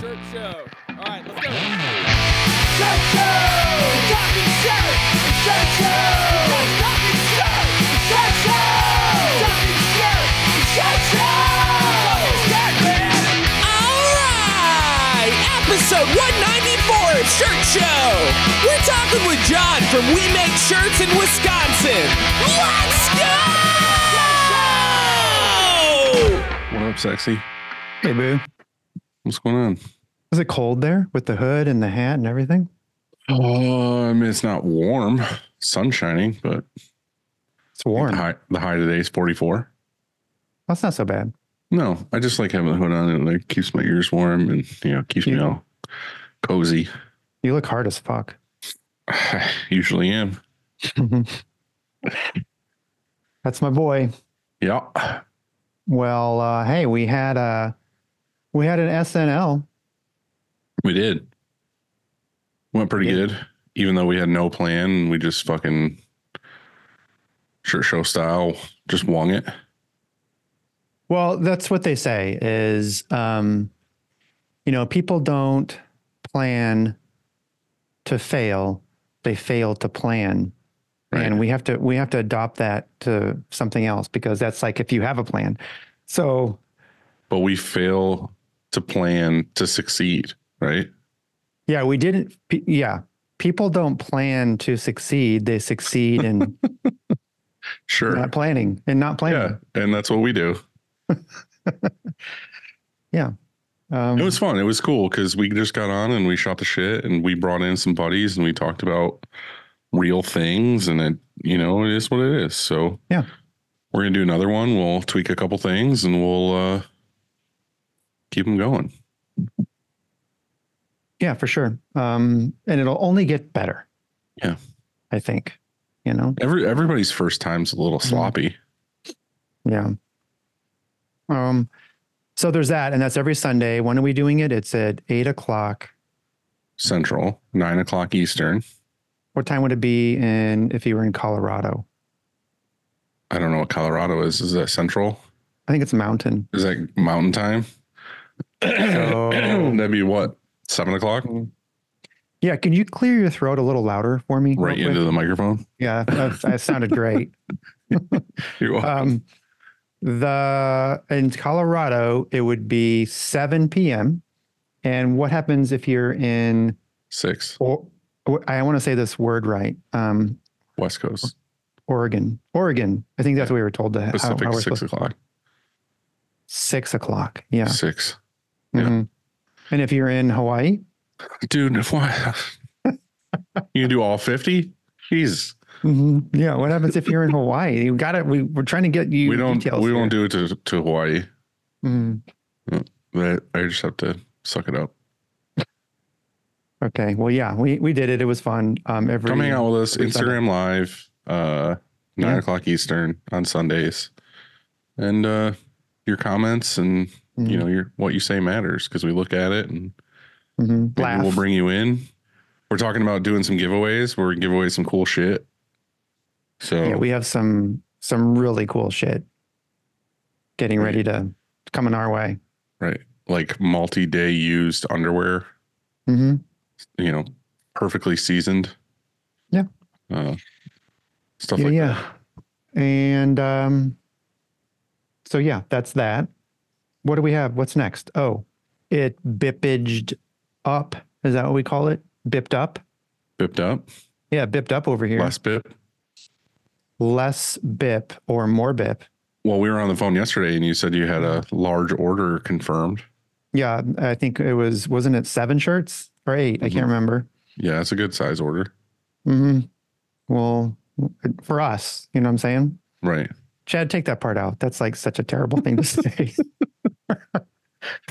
Shirt Show. All right, let's go. Shirt Show! Talking shirt! Shirt Show! Talking shirt! Shirt Show! Talking shirt! Shirt Show! Shirt man! All right, episode 194 of Shirt Show. We're talking with Jon from We Make Shirts in Wisconsin. Let's go! What up, sexy? Hey, boo. What's going on? Is it cold there with the hood and the hat and everything? Oh, I mean, it's not warm, sun shining, but It's warm. the high, the high today is 44. That's not so bad. No, I just like having the hood on. And it like keeps my ears warm and, you know, keeps me Yeah. all cozy. You look hard as fuck. I usually am. That's my boy. Yeah. Well, uh, hey, we had a we had an SNL. We did. Went pretty Yeah. good, even though we had no plan. We just fucking shirt show style, just wung it. Well, that's what they say is um, you know, people don't plan to fail, they fail to plan. Right. And we have to we have to adopt that to something else because that's like if you have a plan. So But we fail to plan to succeed, right? Yeah, we didn't. Yeah, people don't plan to succeed; they succeed in Sure. not planning and not planning. Yeah. And that's what we do. Yeah. Um, It was fun. It was cool because we just got on and we shot the shit and we brought in some buddies and we talked about real things and it, you know, it is what it is. So Yeah. we're gonna do another one. We'll tweak a couple things and we'll uh keep them going. yeah, for sure. Um, and it'll only get better. Yeah. I think. You know. Every everybody's first time's a little Mm-hmm. sloppy. Yeah. Um. So there's that, and that's every Sunday. When are we doing it? It's at eight o'clock. Central, nine o'clock Eastern. What time would it be in if you were in Colorado? I don't know what Colorado is. Is that central? I think it's Mountain. Is that mountain time? So- That'd be what? Seven o'clock? Yeah. Can you clear your throat a little louder for me? Right quick? into the microphone. Yeah, that, that sounded great. You're welcome. Um, the in Colorado, it would be 7 p.m. And what happens if you're in? Six. Or, I want to say this word right. Um, West Coast. Oregon, Oregon. I think that's what we were told to. How, Pacific how we're six o'clock. Six o'clock. Yeah. Six. Yeah. Mhm. And if you're in Hawaii, Dude, you can do all 50? Jesus. Mhm. yeah. What happens if you're in Hawaii? You got it. We we're trying to get you. we don't Details we here. don't do it to, to Hawaii. Mhm. But I just have to suck it up. Okay. Well, yeah, we we did it. It was fun. Um, every Come hang out with us. every Sunday. Instagram live, uh nine Yeah. o'clock Eastern on Sundays. And uh your comments and Mm-hmm. you know your what you say matters because we look at it and Mhm. maybe we'll bring you in. We're talking about doing some giveaways where we give away some cool shit. So Yeah, we have some some really cool shit getting ready to coming our way. right. Like multi-day used underwear hmm you know, perfectly seasoned. Yeah. Uh, stuff Yeah, like yeah. that. And um, so yeah, that's that. What do we have? What's next? Oh, it bippaged up. Is that what we call it? Bipped up. Bipped up, Yeah, bipped up over here. less bip. Less bip or more bip. Well, we were on the phone yesterday and you said you had a large order confirmed. Yeah, I think it was. Wasn't it seven shirts or 8 I Mhm. can't remember. Yeah, it's a good size order. Mm-hmm. Well, for us, you know what I'm saying? Right. Chad, take that part out. That's like such a terrible thing to say.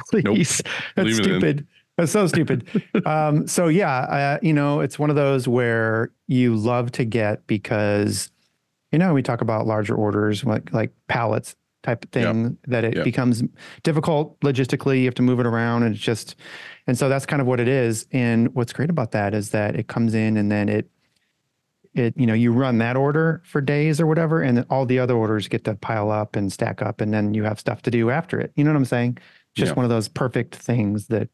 Please. That's Leave stupid. That's so stupid. um, so yeah, uh, you know, it's one of those where you love to get because, you know, we talk about larger orders like like pallets type of thing that it Yep. becomes difficult logistically. You have to move it around, and it's just, and so that's kind of what it is. And what's great about that is that it comes in and then it it you know you run that order for days or whatever and then all the other orders get to pile up and stack up and then you have stuff to do after it you know what i'm saying just Yeah. one of those perfect things that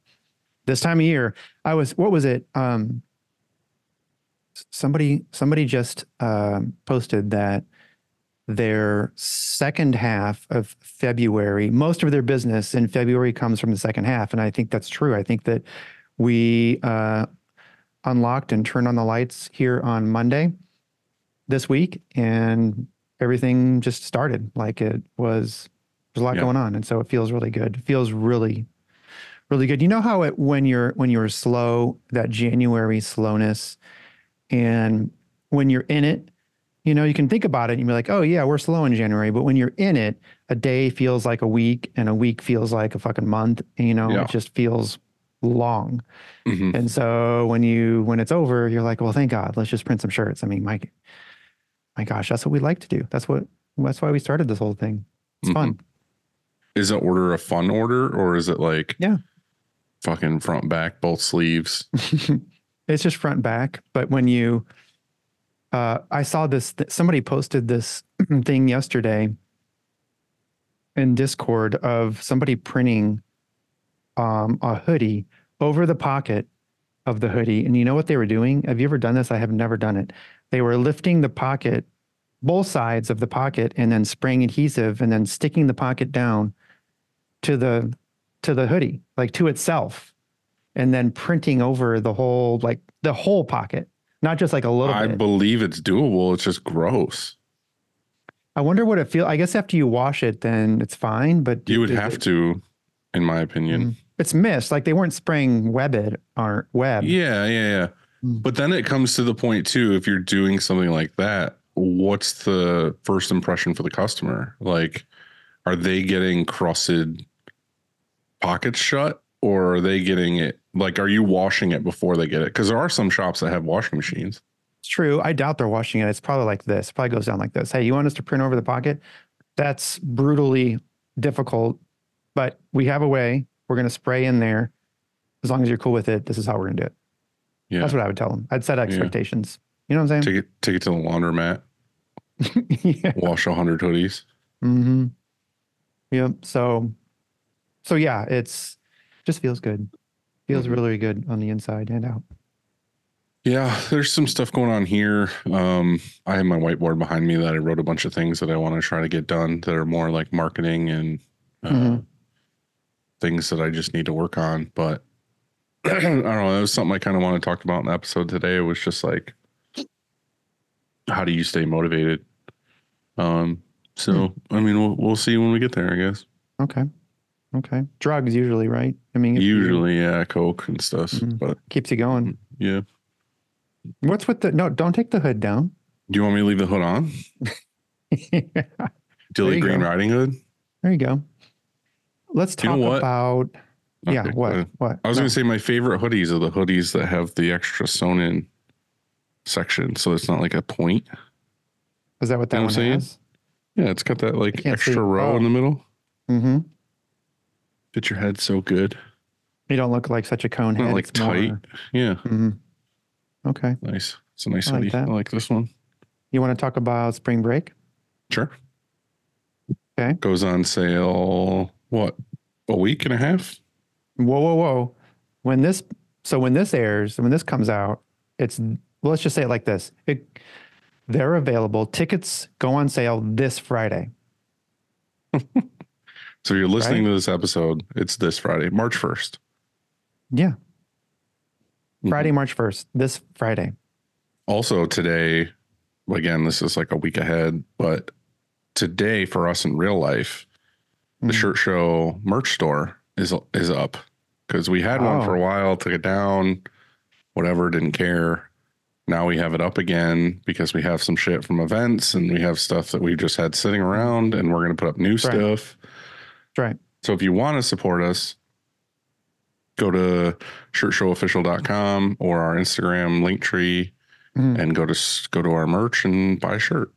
this time of year, I was what was it? Um, somebody somebody just um, posted that their second half of February, most of their business in February comes from the second half, and I think that's true. I think that we uh, unlocked and turned on the lights here on Monday this week, and everything just started like it was. There's a lot Yeah. going on, and so it feels really good. It feels really, really good. You know how it when you're when you're slow, that January slowness, and when you're in it, you know, you can think about it and you're like, oh yeah, we're slow in January. But when you're in it, a day feels like a week, and a week feels like a fucking month. And, you know, Yeah. it just feels long. Mhm. And so when you when it's over, you're like, well, thank God, let's just print some shirts. I mean, my my gosh, that's what we like to do. That's what that's why we started this whole thing. It's fun. Is the order a fun order or is it like Yeah. fucking front back both sleeves? it's just front back. But when you, uh, I saw this, th- somebody posted this thing yesterday in Discord of somebody printing um, a hoodie over the pocket of the hoodie. And you know what they were doing? Have you ever done this? I have never done it. They were lifting the pocket, both sides of the pocket, and then spraying adhesive and then sticking the pocket down to the to the hoodie, like to itself and then printing over the whole like the whole pocket, not just like a little I bit. believe it's doable. It's just gross. I wonder what it feels. I guess after you wash it, then it's fine. But You would have it- to, in my opinion. It's mist. Like they weren't spraying webbed or web. Yeah, yeah, yeah. Mm. But then it comes to the point too, if you're doing something like that, what's the first impression for the customer? Like, are they getting crusted pockets shut or are they getting it? Like, are you washing it before they get it? Because there are some shops that have washing machines. It's true. I doubt they're washing it. It's probably like this. It probably goes down like this. Hey, you want us to print over the pocket? That's brutally difficult, but we have a way. We're going to spray in there. As long as you're cool with it, this is how we're going to do it. Yeah. That's what I would tell them. I'd set expectations. You know what I'm saying? Take it, take it to the laundromat, yeah. wash a hundred hoodies. Mm-hmm. Yep. So, so yeah, it's just feels good. Feels Mhm. really good on the inside and out. Yeah, there's some stuff going on here. Um, I have my whiteboard behind me that I wrote a bunch of things that I want to try to get done that are more like marketing and uh, Mhm. Things that I just need to work on. But I don't know. That was something I kind of want to talk about in the episode today. It was just like, how do you stay motivated? Um, so I mean, we'll we'll see when we get there. I guess Okay. Okay. Drugs usually, right? I mean, if you- usually, yeah, coke and stuff. Mhm. But keeps you going. yeah, What's with the no? Don't take the hood down. do you want me to leave the hood on? there Dilly Green go. Riding Hood. There you go. Let's You know talk about. yeah. Okay, go What? What? I was No. going to say my favorite hoodies are the hoodies that have the extra sewn in section, so it's not like a point. Is that what that You know one what has? Yeah, it's got that like extra see. row in Oh. the middle. Mm-hmm. Fit your head so good. You don't look like such a cone Not head. like It's more- tight. Yeah, Mhm. Okay. nice. It's a nice I like hoodie. that. I like this one. You want to talk about spring break? Sure. Okay. Goes on sale. What? A week and a half? Whoa, whoa, whoa. When this, so when this airs, when this comes out, it's, well, let's just say it like this. It, they're available. Tickets go on sale this Friday. So you're listening Right. to this episode. It's this Friday, March first. Yeah. Mhm. Friday, March 1st, this Friday. Also today, again, this is like a week ahead, but today for us in real life, the Mhm. shirt show merch store is is up because we had one for a Oh. while, took it down, whatever, didn't care. Now we have it up again because we have some shit from events and we have stuff that we just had sitting around and we're going to put up new stuff. That's right. So if you want to support us, go to shirtshowofficial.com or our Instagram link tree Mhm. and go to go to our merch and buy a shirt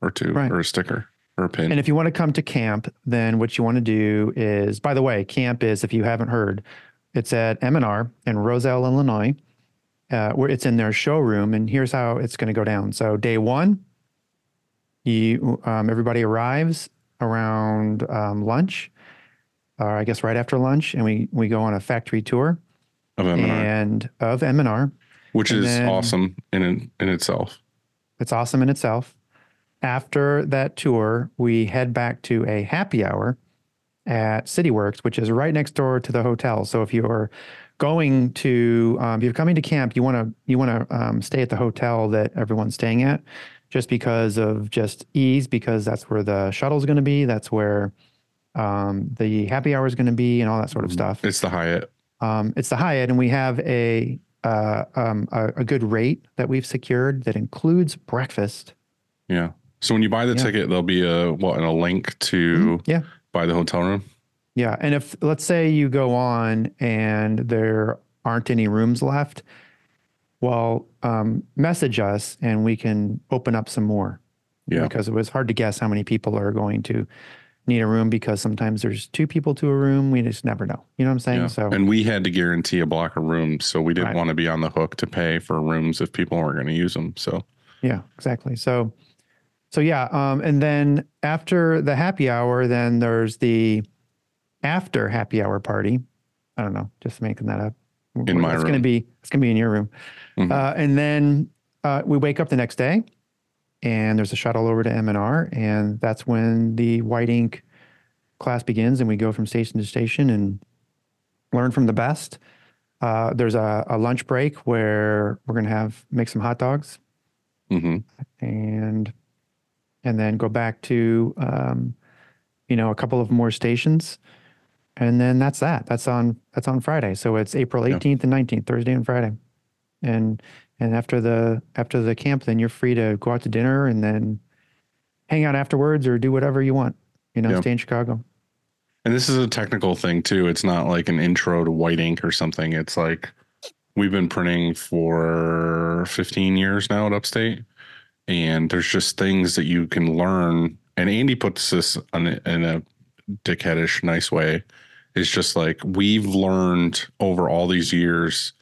or two Right. or a sticker or a pin. And if you want to come to camp, then what you want to do is, by the way, camp is, if you haven't heard, it's at M&R in Roselle, Illinois, uh, where it's in their showroom. And here's how it's going to go down. So day one, you um, everybody arrives around um, lunch, or I guess right after lunch, and we we go on a factory tour. of M&R, and of M&R. which and is then- awesome in, in itself. It's awesome in itself. After that tour, we head back to a happy hour at CityWorks, which is right next door to the hotel. So if you're going to, um, if you're coming to camp, you want to you want to um, stay at the hotel that everyone's staying at, just because of just ease, because that's where the shuttle's going to be. That's where um, the happy hour is going to be, and all that sort of stuff. It's the Hyatt. Um, it's the Hyatt, and we have a, uh, um, a a good rate that we've secured that includes breakfast. Yeah. So when you buy the Yeah. ticket, there'll be a what and a link to Yeah. buy the hotel room. Yeah. And if, let's say you go on and there aren't any rooms left, well, um, message us and we can open up some more. Yeah. Because it was hard to guess how many people are going to need a room because sometimes there's two people to a room. We just never know. You know what I'm saying? Yeah. So, and we had to guarantee a block of rooms, so we didn't Right. want to be on the hook to pay for rooms if people weren't going to use them. So Yeah, exactly. So, so yeah, um, and then after the happy hour, then there's the after happy hour party. I don't know, just making that up. In my it's gonna be it's gonna be in your room, Mhm. uh, and then uh, we wake up the next day, and there's a shuttle over to M and that's when the white ink class begins, and we go from station to station and learn from the best. Uh, there's a, a lunch break where we're gonna have make some hot dogs mhm. and and then go back to um, you know a couple of more stations and then that's that that's on that's on friday so it's april Yeah. 18th and 19th thursday and friday and and after the after the camp then you're free to go out to dinner and then hang out afterwards or do whatever you want you know Yeah. stay in chicago And this is a technical thing too. It's not like an intro to white ink or something. It's like we've been printing for 15 years now at Upstate, and there's just things that you can learn. And Andy puts this in a, in a dickheadish, nice way. It's just like we've learned over all these years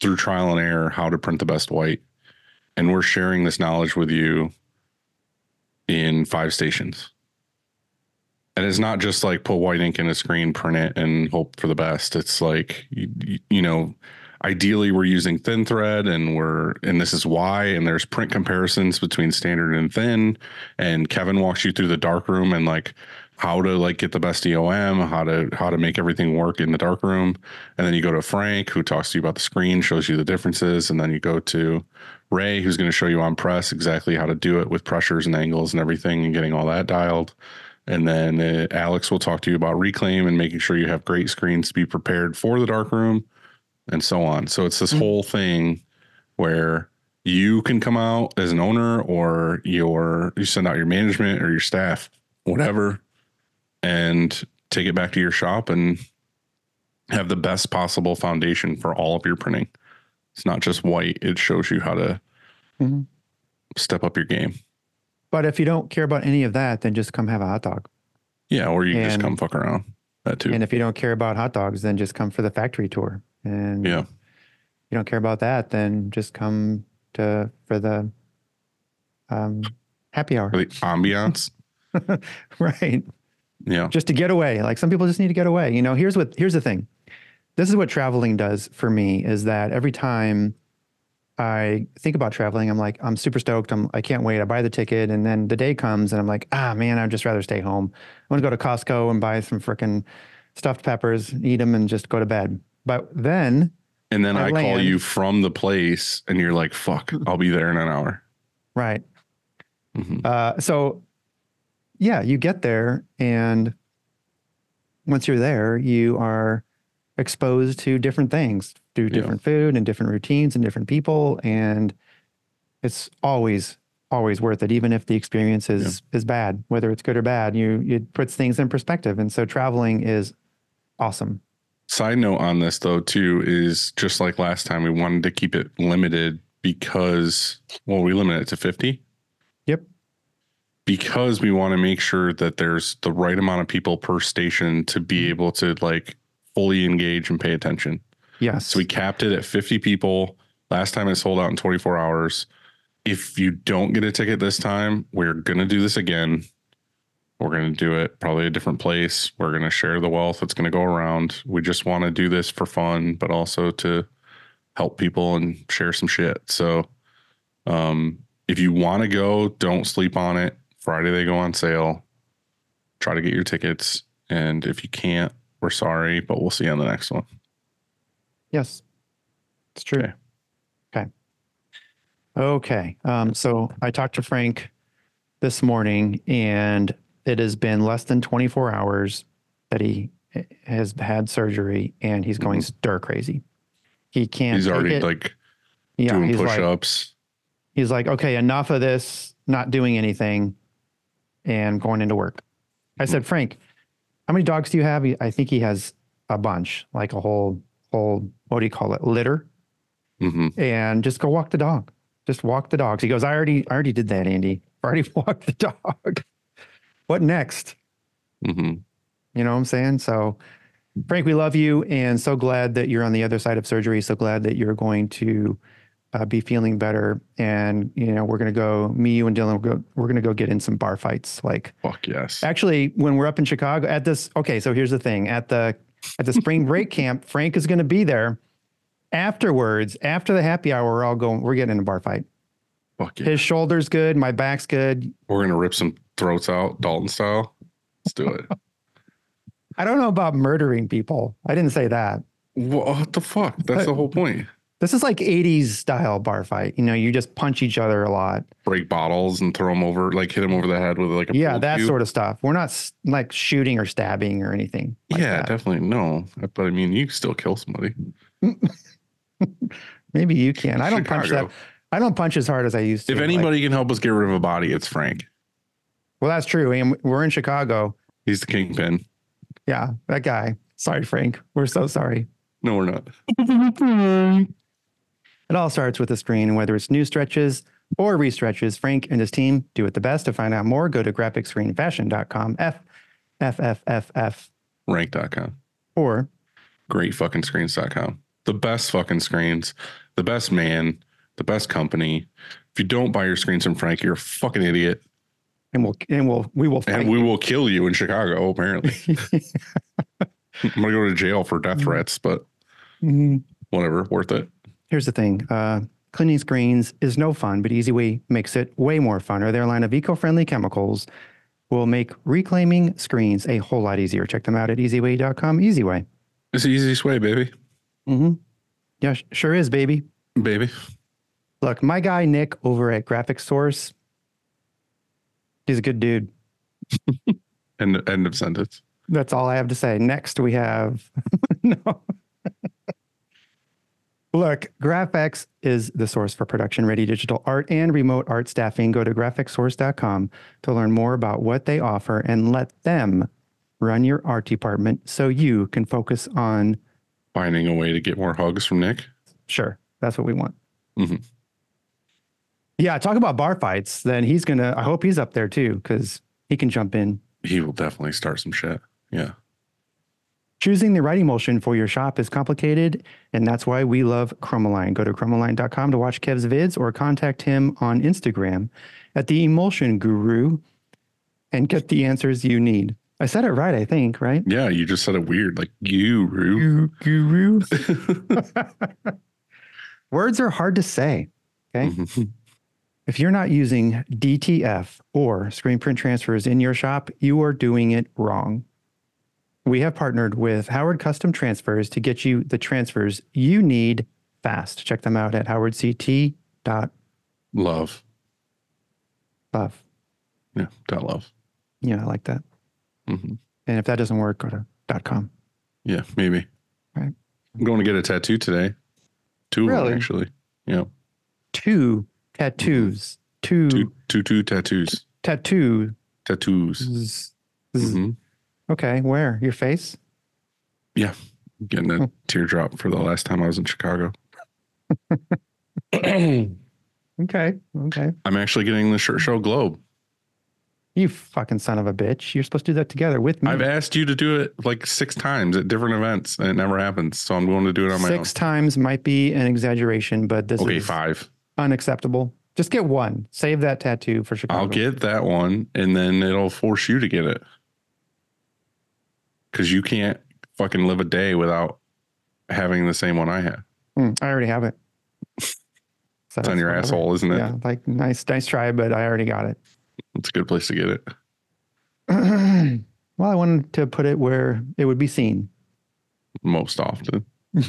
through trial and error how to print the best white, and we're sharing this knowledge with you in five stations. And it's not just like put white ink in a screen, print it, and hope for the best. It's like you- you know, ideally we're using thin thread, and we're and this is why. And there's print comparisons between standard and thin. And Kevin walks you through the dark room and like how to like get the best EOM, how to how to make everything work in the dark room. And then you go to Frank, who talks to you about the screen, shows you the differences, and then you go to Ray, who's going to show you on press exactly how to do it with pressures and angles and everything, and getting all that dialed. And then uh, Alex will talk to you about reclaim and making sure you have great screens to be prepared for the dark room and so on. So it's this Mhm. whole thing where you can come out as an owner or your you send out your management or your staff, whatever, and take it back to your shop and have the best possible foundation for all of your printing. It's not just white, it shows you how to Mhm. step up your game. but if you don't care about any of that then just come have a hot dog Yeah, or you can just come fuck around. That too. and if you don't care about hot dogs then just come for the factory tour and Yeah. if you don't care about that, then just come to for the um, happy hour. For the ambiance. right. Yeah. Just to get away. Like some people just need to get away. You know, here's what here's the thing. This is what traveling does for me is that every time I think about traveling, I'm like, I'm super stoked. I'm I can't wait. I buy the ticket and then the day comes and I'm like, ah man, I'd just rather stay home. I want to go to Costco and buy some freaking stuffed peppers, eat them and just go to bed. But then And then I I, call you from the place and you're like, fuck, I'll be there in an hour. right. Mhm. Uh, so, yeah, you get there, and once you're there, you are exposed to different things, Yeah. different food and different routines and different people, and it's always always worth it, even if the experience is is bad, whether it's good or bad. You it puts things in perspective, and so traveling is awesome. Side note on this though, too, is just like last time, we wanted to keep it limited because, well, we limit it to 50 Yep. because we want to make sure that there's the right amount of people per station to be mm-hmm. able to like fully engage and pay attention. Yes. So we capped it at 50 people. Last time it sold out in 24 hours. If you don't get a ticket this time, we're going to do this again. We're going to do it probably a different place. We're going to share the wealth that's going to go around. We just want to do this for fun, but also to help people and share some shit. So, um, if you want to go, don't sleep on it. Friday they go on sale. Try to get your tickets. And if you can't, we're sorry, but we'll see you on the next one. Yes, it's true. Okay. Okay. Okay. Um, so I talked to Frank this morning, and it has been less than 24 hours that he has had surgery, and he's going stir crazy. He can't. Mm-hmm. He's already like yeah, doing he's push like, ups. he's like, okay, enough of this, not doing anything, and going into work. I said, Frank, how many dogs do you have? I think he has a bunch, like a whole whole what do you call it, litter, hmm and just go walk the dog. Just walk the dogs. He goes, I already I already did that, Andy. I already walked the dog. What next? hmm You know what I'm saying? So, Frank, we love you and so glad that you're on the other side of surgery. So glad that you're going to uh, be feeling better. And, you know, we're going to go, me, you, and Dylan, we're, go, we're going to go get in some bar fights. Like, Fuck yes. actually, when we're up in Chicago at this, okay, so here's the thing at the, at the spring break camp, Frank is going to be there. Afterwards, after the happy hour, we're all going, we're getting in a bar fight. Fuck yeah. His shoulder's good. My back's good. We're gonna rip some throats out, Dalton style. Let's do it. I don't know about murdering people. I didn't say that. what the fuck? That's the whole point. This is like 80s style bar fight. You know, you just punch each other a lot. Break bottles and throw them over, like hit them over the head with like a Yeah, that cue. sort of stuff. We're not like shooting or stabbing or anything. like yeah, that. definitely no. But I mean, you still kill somebody. Maybe you can. I don't punch that. I don't punch as hard as I used to. If Like, anybody can help us get rid of a body, it's Frank. well, that's true. And we're in Chicago. He's the kingpin. Yeah, that guy. Sorry, Frank. We're so sorry. No, we're not. It all starts with a screen, and whether it's new stretches or restretches, Frank and his team do it the best. To find out more, go to graphicscreenfusion.com. F F F F F Rank.com. or Great fucking screens.com. The best fucking screens, the best man, the best company. If you don't buy your screens from Frank, you're a fucking idiot. and we'll and we'll we will. And we will kill you in Chicago, apparently. I'm gonna go to jail for death threats, but Mhm. whatever, worth it. Here's the thing. Uh, cleaning screens is no fun, but Easiway makes it way more fun. Or their line of eco-friendly chemicals will make reclaiming screens a whole lot easier. Check them out at easiway.com. Easiway. It's the easiest way, baby. Mm-hmm. Yeah, sure is, baby. Baby. Look, my guy Nick over at Graphic Source, he's a good dude. End end of sentence. That's all I have to say. Next, we have no. Look, GraphX is the source for production ready digital art and remote art staffing. Go to graphicsource.com to learn more about what they offer and let them run your art department so you can focus on, Finding a way to get more hugs from Nick. sure, that's what we want. Mhm. Yeah, talk about bar fights. Then he's going to, I hope he's up there too, because he can jump in. He will definitely start some shit. Yeah. Choosing the right emulsion for your shop is complicated, and that's why we love Chromaline. Go to chromaline.com to watch Kev's vids or contact him on Instagram at the Emulsion Guru and get the answers you need. I said it right, I think, right? Yeah, you just said it weird, like you, Rue. Guru. Words are hard to say. Okay. Mm-hmm. If you're not using DTF or screen print transfers in your shop, you are doing it wrong. We have partnered with Howard Custom Transfers to get you the transfers you need fast. Check them out at howardct.love. Love. Love. Yeah, dot love. Yeah, I like that. hmm And if that doesn't work, go to dot .com. Yeah, maybe. Right. I'm going to get a tattoo today. Two of Really? actually. Yeah. Two tattoos. Two, Two, two, two tattoos. tattoos. Tattoos. hmm Okay, where? Your face? Yeah. Getting a teardrop for the last time I was in Chicago. Okay, okay. I'm actually getting the Shirt Show Globe. You fucking son of a bitch. You're supposed to do that together with me. I've asked you to do it like six times at different events and it never happens. So I'm going to do it on my Six times might be an exaggeration, but this own. Okay, is five. Unacceptable. Just get one. Save that tattoo for Chicago. I'll get that one, and then it'll force you to get it because you can't fucking live a day without having the same one I have. Hmm, I already have it. So It's on your whatever. asshole, isn't it? Yeah, like nice, nice try, but I already got it. It's a good place to get it. well, I wanted to put it where it would be seen. Most often.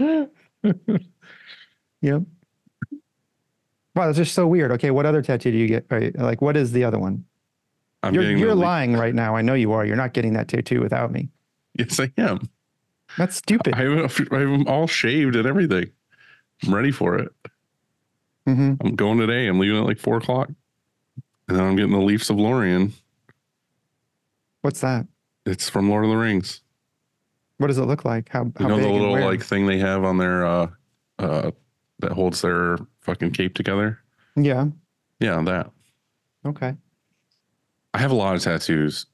Yep. Wow, that's just so weird. Okay, what other tattoo do you get? Right, Like, what is the other one? I'm you're you're lying right now. I know you are. You're not getting that tattoo without me. Yes, I am. That's stupid. I have all shaved and everything. I'm ready for it. hmm I'm going today. I'm leaving at like four o'clock. And then I'm getting the Leafs of Lorien. What's that? It's from Lord of the Rings. What does it look like? How, how You know the little like thing they have on their uh uh that holds their fucking cape together? Yeah. Yeah, that. Okay. I have a lot of tattoos,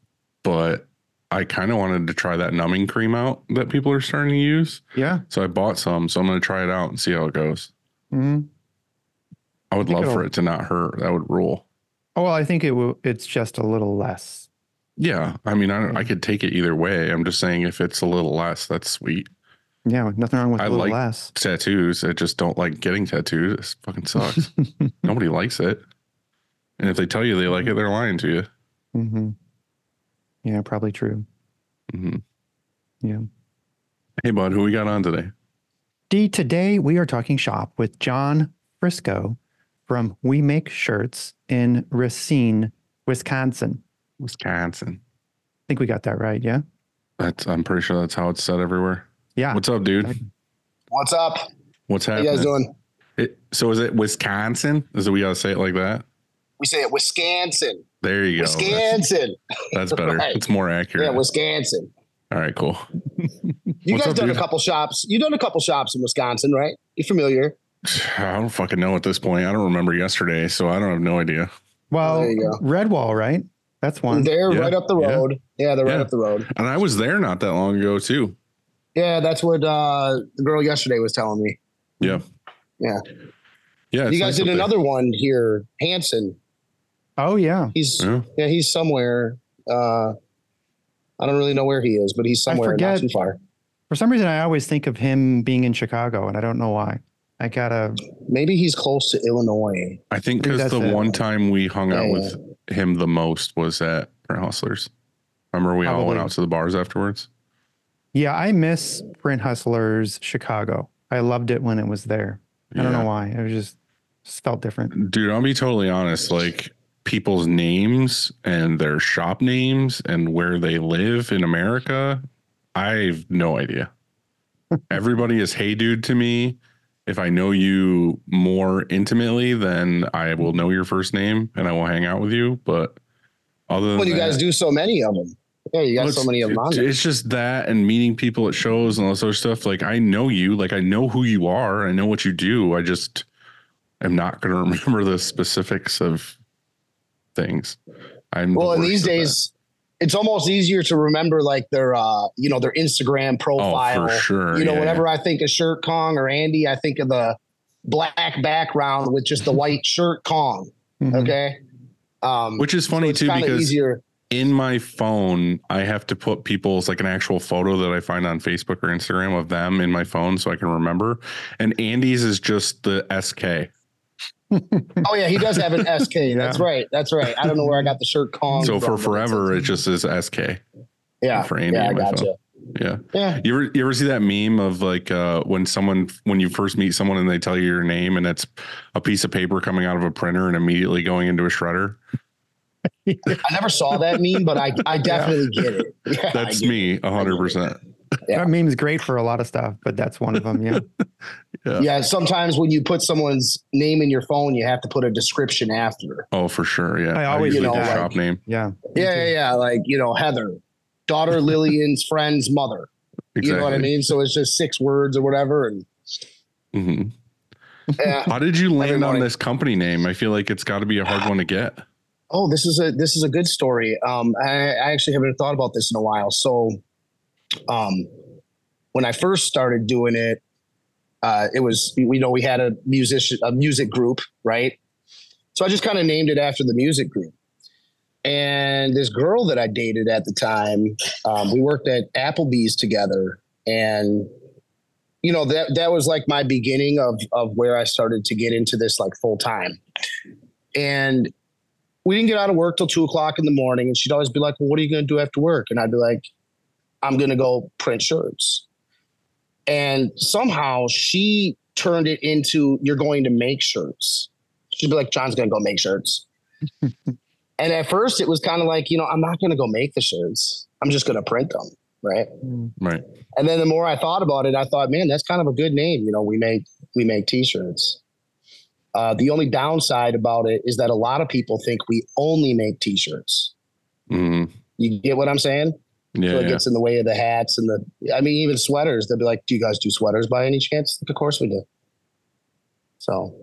but I kind of wanted to try that numbing cream out that people are starting to use. Yeah. So I bought some. So I'm going to try it out and see how it goes. hmm I would think love for it to not hurt. That would rule. Oh, well, I think it will. It's just a little less. Yeah. I mean, I, I could take it either way. I'm just saying if it's a little less, that's sweet. Yeah, nothing wrong with I a little like- less. Tattoos. I just don't like getting tattoos. It fucking sucks. Nobody likes it. And if they tell you they like it, they're lying to you. hmm Yeah, probably true. Mhm. Yeah. Hey, bud, who we got on today? D, today we are talking shop with Jon Frisco from We Make Shirts in Racine, Wisconsin. Wisconsin. I think we got that right. Yeah. That's. I'm pretty sure that's how it's said everywhere. Yeah. What's up, dude? What's up? What's How happening? you guys doing? It, so is it Wisconsin? Is it we gotta say it like that? We say it Wisconsin. There you go. Wisconsin. that's better. Right. It's more accurate. Yeah, Wisconsin. All right, cool. You What's guys up, done dude? a couple shops. You done a couple shops in Wisconsin, right? You familiar? I don't fucking know at this point. I don't remember yesterday, so I don't have no idea. well, there you. Redwall, right? That's one. They're Yeah, right up the road. Yeah, they're right Yeah. up the road. And I was there not that long ago too. Yeah, that's what uh, the girl yesterday was telling me. Yeah. Yeah. Yeah. you guys nice did up there. another one here, Hanson. Oh, yeah. He's Yeah. yeah, he's somewhere. Uh, I don't really know where he is, but he's somewhere not forget. too far. For some reason, I always think of him being in Chicago, and I don't know why. I gotta. Maybe he's close to Illinois. I think because the it. one time we hung out Yeah, with him the most was at Print Hustlers. Remember we all went out to the bars afterwards? Yeah, I miss Print Hustlers Chicago. I loved it when it was there. I don't know why. It was just, just felt different. Dude, I'll be totally honest. Like people's names and their shop names and where they live in America, I have no idea. Everybody is hey dude to me. If I know you more intimately, then I will know your first name and I will hang out with you. But other than Well, you that, guys do so many of them. Yeah, you got so many of them it- It's just that and meeting people at shows and all this other stuff. Like I know you, like I know who you are, I know what you do. I just am not going to remember the specifics of things. I'm Well, in worst these days, it's almost easier to remember like their uh, you know, their Instagram profile. oh for sure. You know, yeah, whenever I think of Shirt Kong or Andy, I think of the black background with just the white shirt Kong. Mhm. Okay. Um, which is funny it's too because easier. in my phone I have to put people's like an actual photo that I find on Facebook or Instagram of them in my phone so I can remember. And Andy's is just the SK. Oh yeah, he does have an SK. That's Yeah. right. That's right. I don't know where I got the shirt Kong. So from, for forever it just is SK. yeah, for Andy yeah, I gotcha. phone. Yeah. Yeah, You ever you ever see that meme of like uh, when someone when you first meet someone and they tell you your name and it's a piece of paper coming out of a printer and immediately going into a shredder? I never saw that meme, but I, I definitely get it. Yeah, That's get me, hundred percent. Yeah. That meme's great for a lot of stuff, but that's one of them. Yeah. it. Yeah, sometimes when you put someone's name in your phone, you have to put a description after. Oh, for sure. Yeah, I always usually do do that. shop name. Yeah. Yeah, yeah, yeah. Like, you know, Heather, daughter Lillian's friend's mother. Exactly. You know what I mean? So it's just six words or whatever. And Mhm. yeah. How did you land on this company name? I feel like it's got to be a hard one to get. Oh, this is a this is a good story. Um, I, I actually haven't thought about this in a while. So, um, when I first started doing it, Uh, it was we know we had a musician a music group, right? So I just kind of named it after the music group. And this girl that I dated at the time, um, we worked at Applebee's together, and you know that that was like my beginning of of where I started to get into this like full time. And we didn't get out of work till two o'clock in the morning, and she'd always be like, "Well, what are you going to do after work?" And I'd be like, "I'm going to go print shirts." And somehow she turned it into, "You're going to make shirts." She'd be like, "Jon's going to go make shirts." and at first, it was kind of like, you know, I'm not going to go make the shirts. I'm just going to print them, right? Right. And then the more I thought about it, I thought, man, that's kind of a good name. You know, we make we make t-shirts. Uh, the only downside about it is that a lot of people think we only make t-shirts. Mhm. You get what I'm saying? Yeah. so it yeah. gets in the way of the hats and the. I mean, even sweaters. They'll be like, "Do you guys do sweaters by any chance?" Like, of course we do. So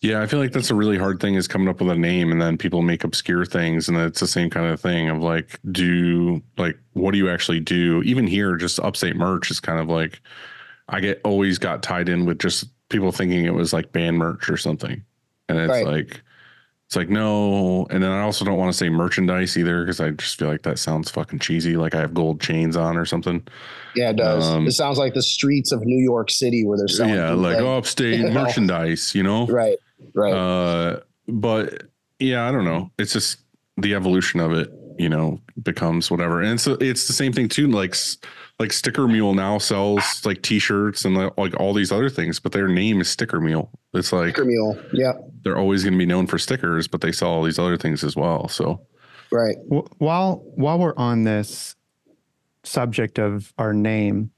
Yeah, I feel like that's a really hard thing is coming up with a name and then people make obscure things and it's the same kind of thing of like do like what do you actually do? Even here just upstate merch is kind of like I get always got tied in with just people thinking it was like band merch or something. And it's Right. like it's like no, and then I also don't want to say merchandise either because I just feel like that sounds fucking cheesy like I have gold chains on or something. yeah, it does. Um, it sounds like the streets of New York City where they're selling. yeah, like bootleg- upstate merchandise, you know? right, right. Uh, but yeah, I don't know. It's just the evolution of it, you know, becomes whatever. And so it's the same thing too. Like, like Sticker Mule now sells like T-shirts and like, like all these other things, but their name is Sticker Mule. It's like Sticker mule. Yeah, they're always going to be known for stickers, but they sell all these other things as well. So right. Wh- While while we're on this subject of our name,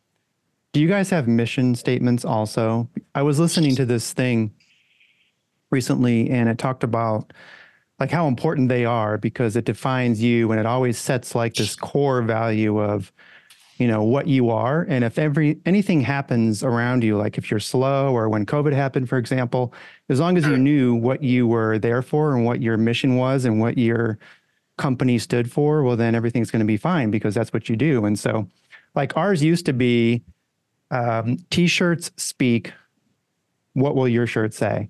do you guys have mission statements also? I was listening to this thing recently and it talked about like how important they are because it defines you and it always sets like this core value of you know what you are and if every anything happens around you like if you're slow or when covid happened for example as long as you knew what you were there for and what your mission was and what your company stood for, well, then everything's going to be fine because that's what you do. And so, like ours used to be um, t shirts speak, what will your shirt say?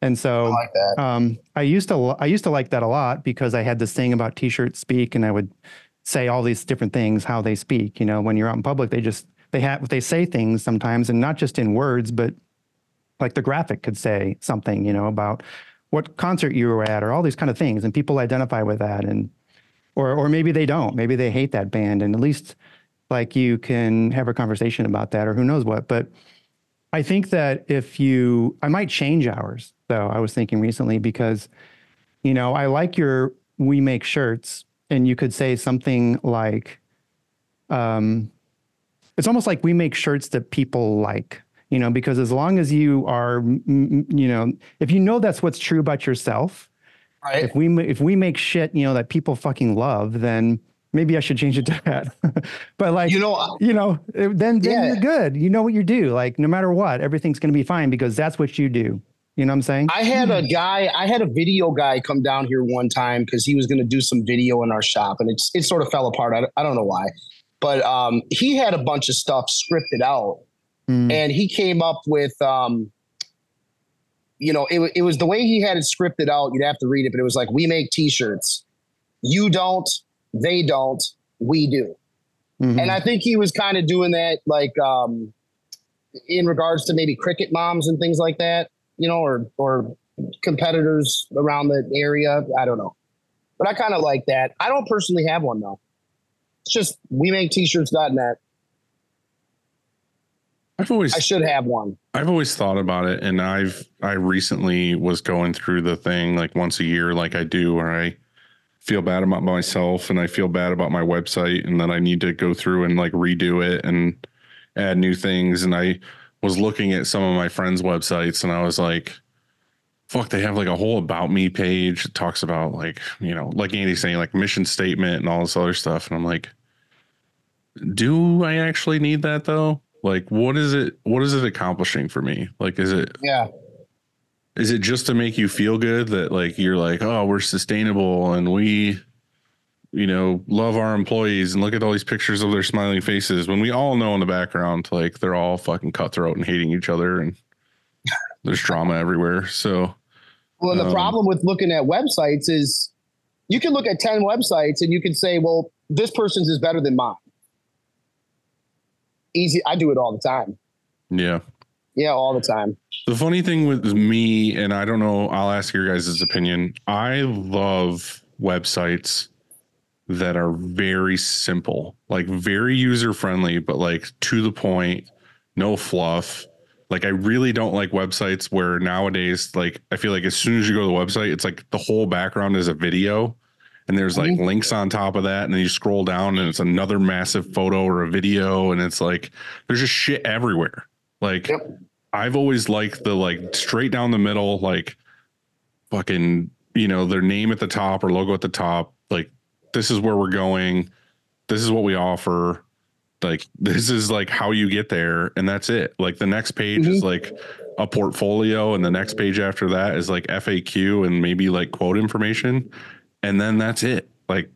And so, I like um, I used to I used to like that a lot because I had this thing about t-shirts speak, and I would say all these different things how they speak. You know, when you're out in public, they just they have they say things sometimes, and not just in words, but like the graphic could say something. You know about what concert you were at, or all these kind of things, and people identify with that, and or or maybe they don't. Maybe they hate that band, and at least like you can have a conversation about that, or who knows what, but. I think that if you, I might change ours though. I was thinking recently because, you know, I like your we make shirts, and you could say something like, um, it's almost like we make shirts that people like, you know, because as long as you are, you know, if you know that's what's true about yourself, Right. if we if we make shit, you know, that people fucking love, then maybe I should change it to that. but like, You know, you know, then, then Yeah. you're good. You know what you do. Like no matter what, everything's going to be fine because that's what you do. You know what I'm saying? I had a guy, I had a video guy come down here one time because he was going to do some video in our shop, and it's it sort of fell apart. I, I don't know why, but um, he had a bunch of stuff scripted out, Mm. and he came up with, um, you know, it, wa- it was the way he had it scripted out. You'd have to read it, but it was like, "We make T-shirts, you don't, they don't, we do." Mhm. And I think he was kind of doing that, like um, in regards to maybe Cricut moms and things like that, you know, or or competitors around the area. I don't know, but I kind of like that. I don't personally have one though. It's just we make t-shirts.net. I've always I should have one. I've always thought about it, and I've I recently was going through the thing like once a year, like I do, where I feel bad about myself and I feel bad about my website, and then I need to go through and like redo it and add new things. And I was looking at some of my friends' websites, and I was like, "Fuck!" They have like a whole about me page that talks about like you know, like Andy's saying, like mission statement and all this other stuff, and I'm like, do I actually need that though? Like, what is it? What is it accomplishing for me? Like, is it Yeah, is it just to make you feel good that like you're like, oh, we're sustainable and we you know, love our employees and look at all these pictures of their smiling faces when we all know in the background, like they're all fucking cutthroat and hating each other and there's drama everywhere. So, Well, and the Um, problem with looking at websites is you can look at 10 websites and you can say, well, this person's is better than mine. Easy. I do it all the time. yeah. Yeah, all the time. The funny thing with me, and I don't know, I'll ask your guys' opinion. I love websites that are very simple, like very user friendly, but like to the point, no fluff. Like I really don't like websites where nowadays, like I feel like as soon as you go to the website, it's like the whole background is a video and there's like mm-hmm. links on top of that. And then you scroll down and it's another massive photo or a video. And it's like there's just shit everywhere. Like Yep. I've always liked the like straight down the middle, like fucking, you know, their name at the top or logo at the top. Like, this is where we're going. This is what we offer. Like, this is like how you get there. And that's it. Like, the next page is mm-hmm. like a portfolio. And the next page after that is like FAQ and maybe like quote information. And then that's it. Like,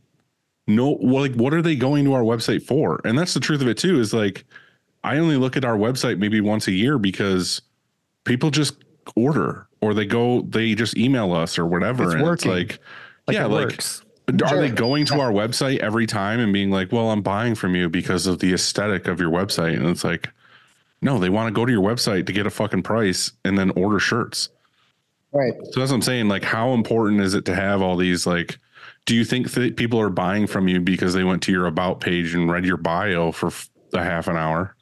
no, like, what are they going to our website for? And that's the truth of it, too, is like, I only look at our website maybe once a year because people just order or they go, they just email us or whatever. It's and working. it's like, Like yeah, it like, works. Are they going to our website every time and being like, well, I'm buying from you because of the aesthetic of your website? And it's like, no, they want to go to your website to get a fucking price and then order shirts. Right. So that's what I'm saying. Like, how important is it to have all these? Like, do you think that people are buying from you because they went to your about page and read your bio for a half an hour?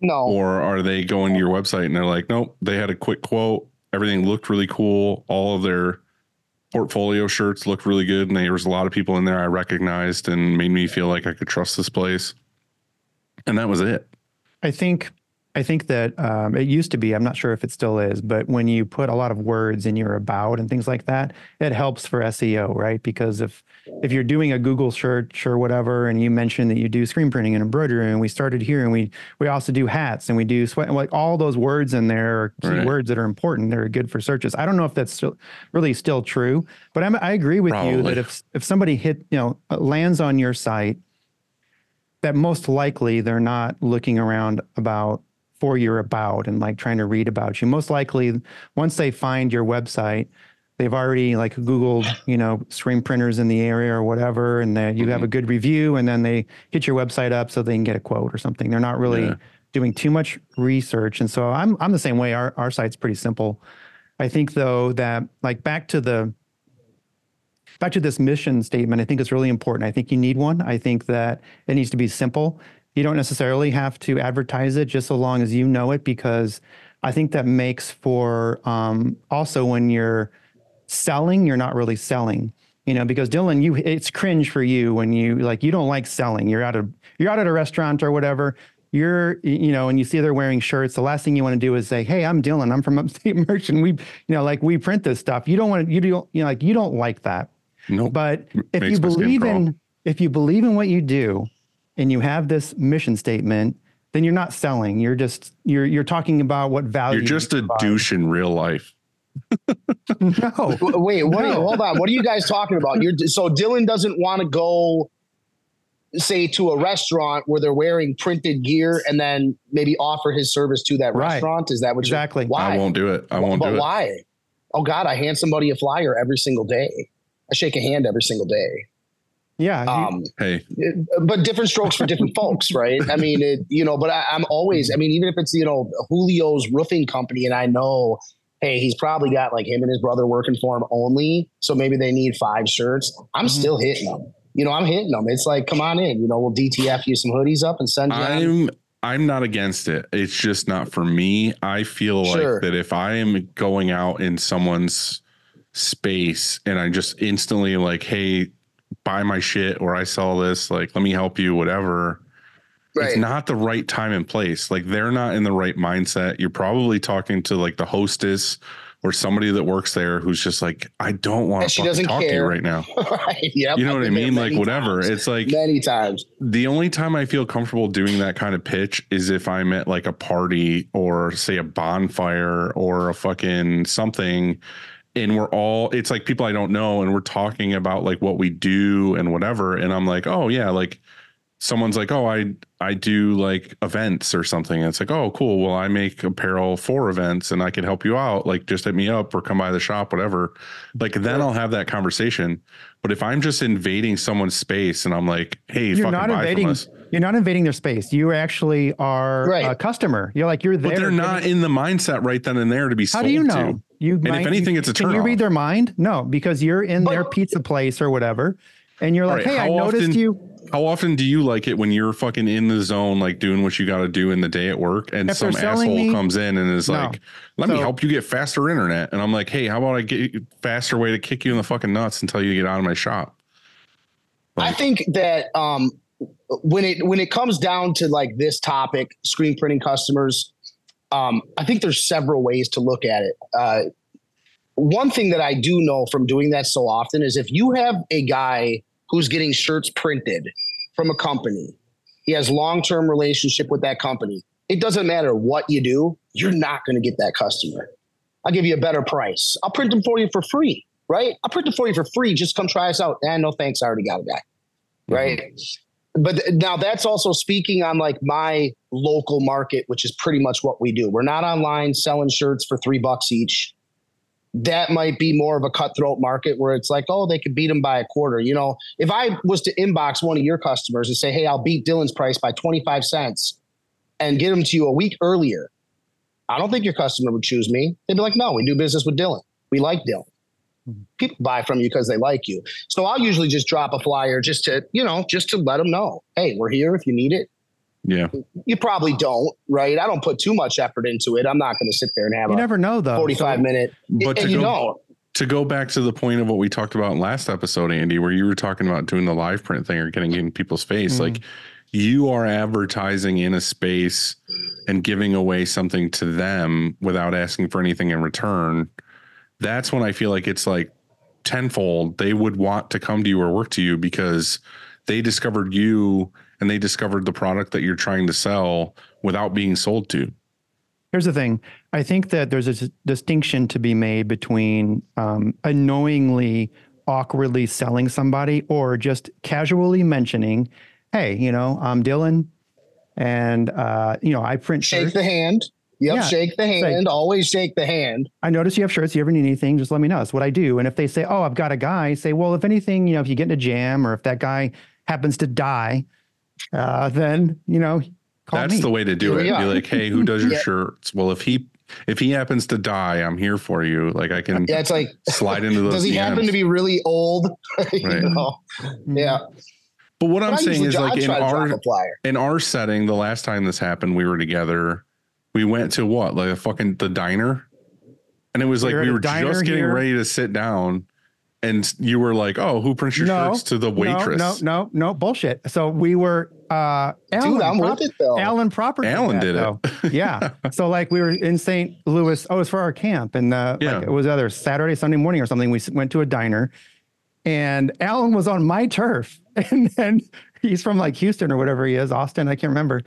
No. Or are they going to your website and they're like, nope, they had a quick quote. Everything looked really cool. All of their portfolio shirts looked really good. And there was a lot of people in there I recognized and made me feel like I could trust this place. And that was it. I think I think that um, it used to be. I'm not sure if it still is, but when you put a lot of words in your about and things like that, it helps for SEO, right? Because if if you're doing a Google search or whatever, and you mention that you do screen printing and embroidery, and we started here, and we we also do hats and we do sweat, and like all those words in there are key Right. words that are important. They're good for searches. I don't know if that's still really still true, but I'm, I agree with you that if if somebody hit you know lands on your site that most likely they're not looking around about for your about and like trying to read about you. Most likely, once they find your website, they've already like Googled, you know, screen printers in the area or whatever, and that you have a mm-hmm. good review, and then they hit your website up so they can get a quote or something. They're not really Yeah. doing too much research, and so I'm I'm the same way. Our our site's pretty simple. I think though that like back to the back to this mission statement, I think it's really important. I think you need one. I think that it needs to be simple. You don't necessarily have to advertise it just so long as you know it, because I think that makes for um, also when you're selling, you're not really selling. You know, because Dylan, you it's cringe for you when you like you don't like selling. You're out of you're out at a restaurant or whatever. You're you know, and you see they're wearing shirts. The last thing you want to do is say, "Hey, I'm Dylan. I'm from Upstate Merchant. We, you know, like we print this stuff." You don't want to. You don't. You know, like you don't like that. Nope. But if makes you believe in if you believe in what you do and you have this mission statement, then you're not selling. You're just you're you're talking about what value You're just you a provide. douche in real life. No. W- Wait, what? Are you, No. hold on. What are you guys talking about? You're so Dylan doesn't want to go, say, to a restaurant where they're wearing printed gear and then maybe offer his service to that Right. restaurant. Is that what? you're- Exactly. Why? I won't do it. I won't but do it. why? Oh God, I hand somebody a flyer every single day. I shake a hand every single day. Yeah. Um, Hey, it- but different strokes for different folks, right? I mean, it, you know, but I, I'm always, I mean, even if it's, you know, Julio's roofing company and I know, hey, he's probably got like him and his brother working for him only. So maybe they need five shirts. I'm Mhm. still hitting them. You know, I'm hitting them. It's like, come on in, you know, we'll DTF you some hoodies up and send you. I'm I'm not against it. It's just not for me. I feel Sure. like that if I am going out in someone's space and I just instantly like, hey, buy my shit or I sell this, like let me help you, whatever. It's not the right time and place. Like they're not in the right mindset. You're probably talking to like the hostess or somebody that works there who's just like, I don't want to she fucking doesn't talk to you care. right now. right. Yep. You know I've what I mean? Like whatever. times. It's like many times. the only time I feel comfortable doing that kind of pitch is if I'm at like a party or say a bonfire or a fucking something and we're all it's like people I don't know and we're talking about like what we do and whatever and I'm like, "Oh yeah, like someone's like, "Oh, I I do like events or something." And it's like, "Oh, cool. Well, I make apparel for events and I can help you out. Like just hit me up or come by the shop, whatever." Like then I'll have that conversation. But if I'm just invading someone's space and I'm like, "Hey, You're fucking not buy invading. from us," You're not invading their space. You actually are Right. a customer. You're like you're there. but they're not in the mindset right then and there to be How sold do you know? to. You if might- anything, it's a Can you read their mind? No, because you're in their pizza place or whatever, and you're like, Right, "Hey, I how noticed often- you." How often do you like it when you're fucking in the zone, like doing what you got to do in the day at work, and If some asshole me- comes in and is No. like, "Let me help you get faster internet," and I'm like, "Hey, how about I get you faster way to kick you in the fucking nuts until you get out of my shop?" I think that um, when it when it comes down to like this topic, screen printing customers, um, I think there's several ways to look at it. Uh, one thing that I do know from doing that so often is if you have a guy who's getting shirts printed from a company, he has long term relationship with that company. It doesn't matter what you do, you're not going to get that customer. I'll give you a better price. I'll print them for you for free, right? I'll print them for you for free. Just come try us out. And no thanks, I already got a guy, right? But now that's also speaking on like my local market, which is pretty much what we do. We're not online selling shirts for three bucks each. That might be more of a cutthroat market where it's like, oh, they could beat them by a quarter. You know, if I was to inbox one of your customers and say, hey, I'll beat Dylan's price by 25 cents and get them to you a week earlier, I don't think your customer would choose me. They'd be like, no, we do business with Dylan. We like Dylan. People buy from you because they like you. So I'll usually just drop a flyer just to, you know, just to let them know, hey, we're here if you need it. Yeah, You probably don't, right? I don't put too much effort into it. I'm not going to sit there and have You a never know though. 45 So- minute. but to and you go don't. to go back to the point of what we talked about in last episode, Andy, where you were talking about doing the live print thing or getting in people's face, Mhm. like you are advertising in a space and giving away something to them without asking for anything in return. That's when I feel like it's like tenfold. They would want to come to you or work to you because they discovered you and they discovered the product that you're trying to sell without being sold to. Here's the thing. I think that there's a distinction to be made between um, unknowingly, awkwardly selling somebody or just casually mentioning, "Hey, you know, I'm Dylan, and uh, you know, I print Shake shirts. the hand. Yep. Yeah. Shake the hand. Always shake the hand. I notice you have shirts. You ever need anything? Just let me know. That's what I do. And if they say, "Oh, I've got a guy," say, "Well, if anything, you know, if you get in a jam or if that guy happens to die, uh, then you know, call That's me." the way to do Here it. Be are. like, hey, who does your Yeah. shirts? Well, if he if he happens to die, I'm here for you. Like I can Yeah. It's like, slide into those. does he happen to be really old? You Right. know? Yeah. But what But I'm I saying is like in try to drop our in our setting, the last time this happened, we were together. We went to what, like a fucking the diner, and it was like We were we were just getting here. ready to sit down, and you were like, "Oh, who prints your No, shirts?" To the waitress. No, no, no, no bullshit. So we were uh Alan, Dude, I'm Prop- with it though. Alan Proper. Alan that, did it. yeah. So like we were in St. Louis. Oh, it was for our camp, and uh, Yeah. like it was either Saturday, Sunday morning or something. We went to a diner, and Alan was on my turf, and then he's from like Houston or whatever he is, Austin. I can't remember.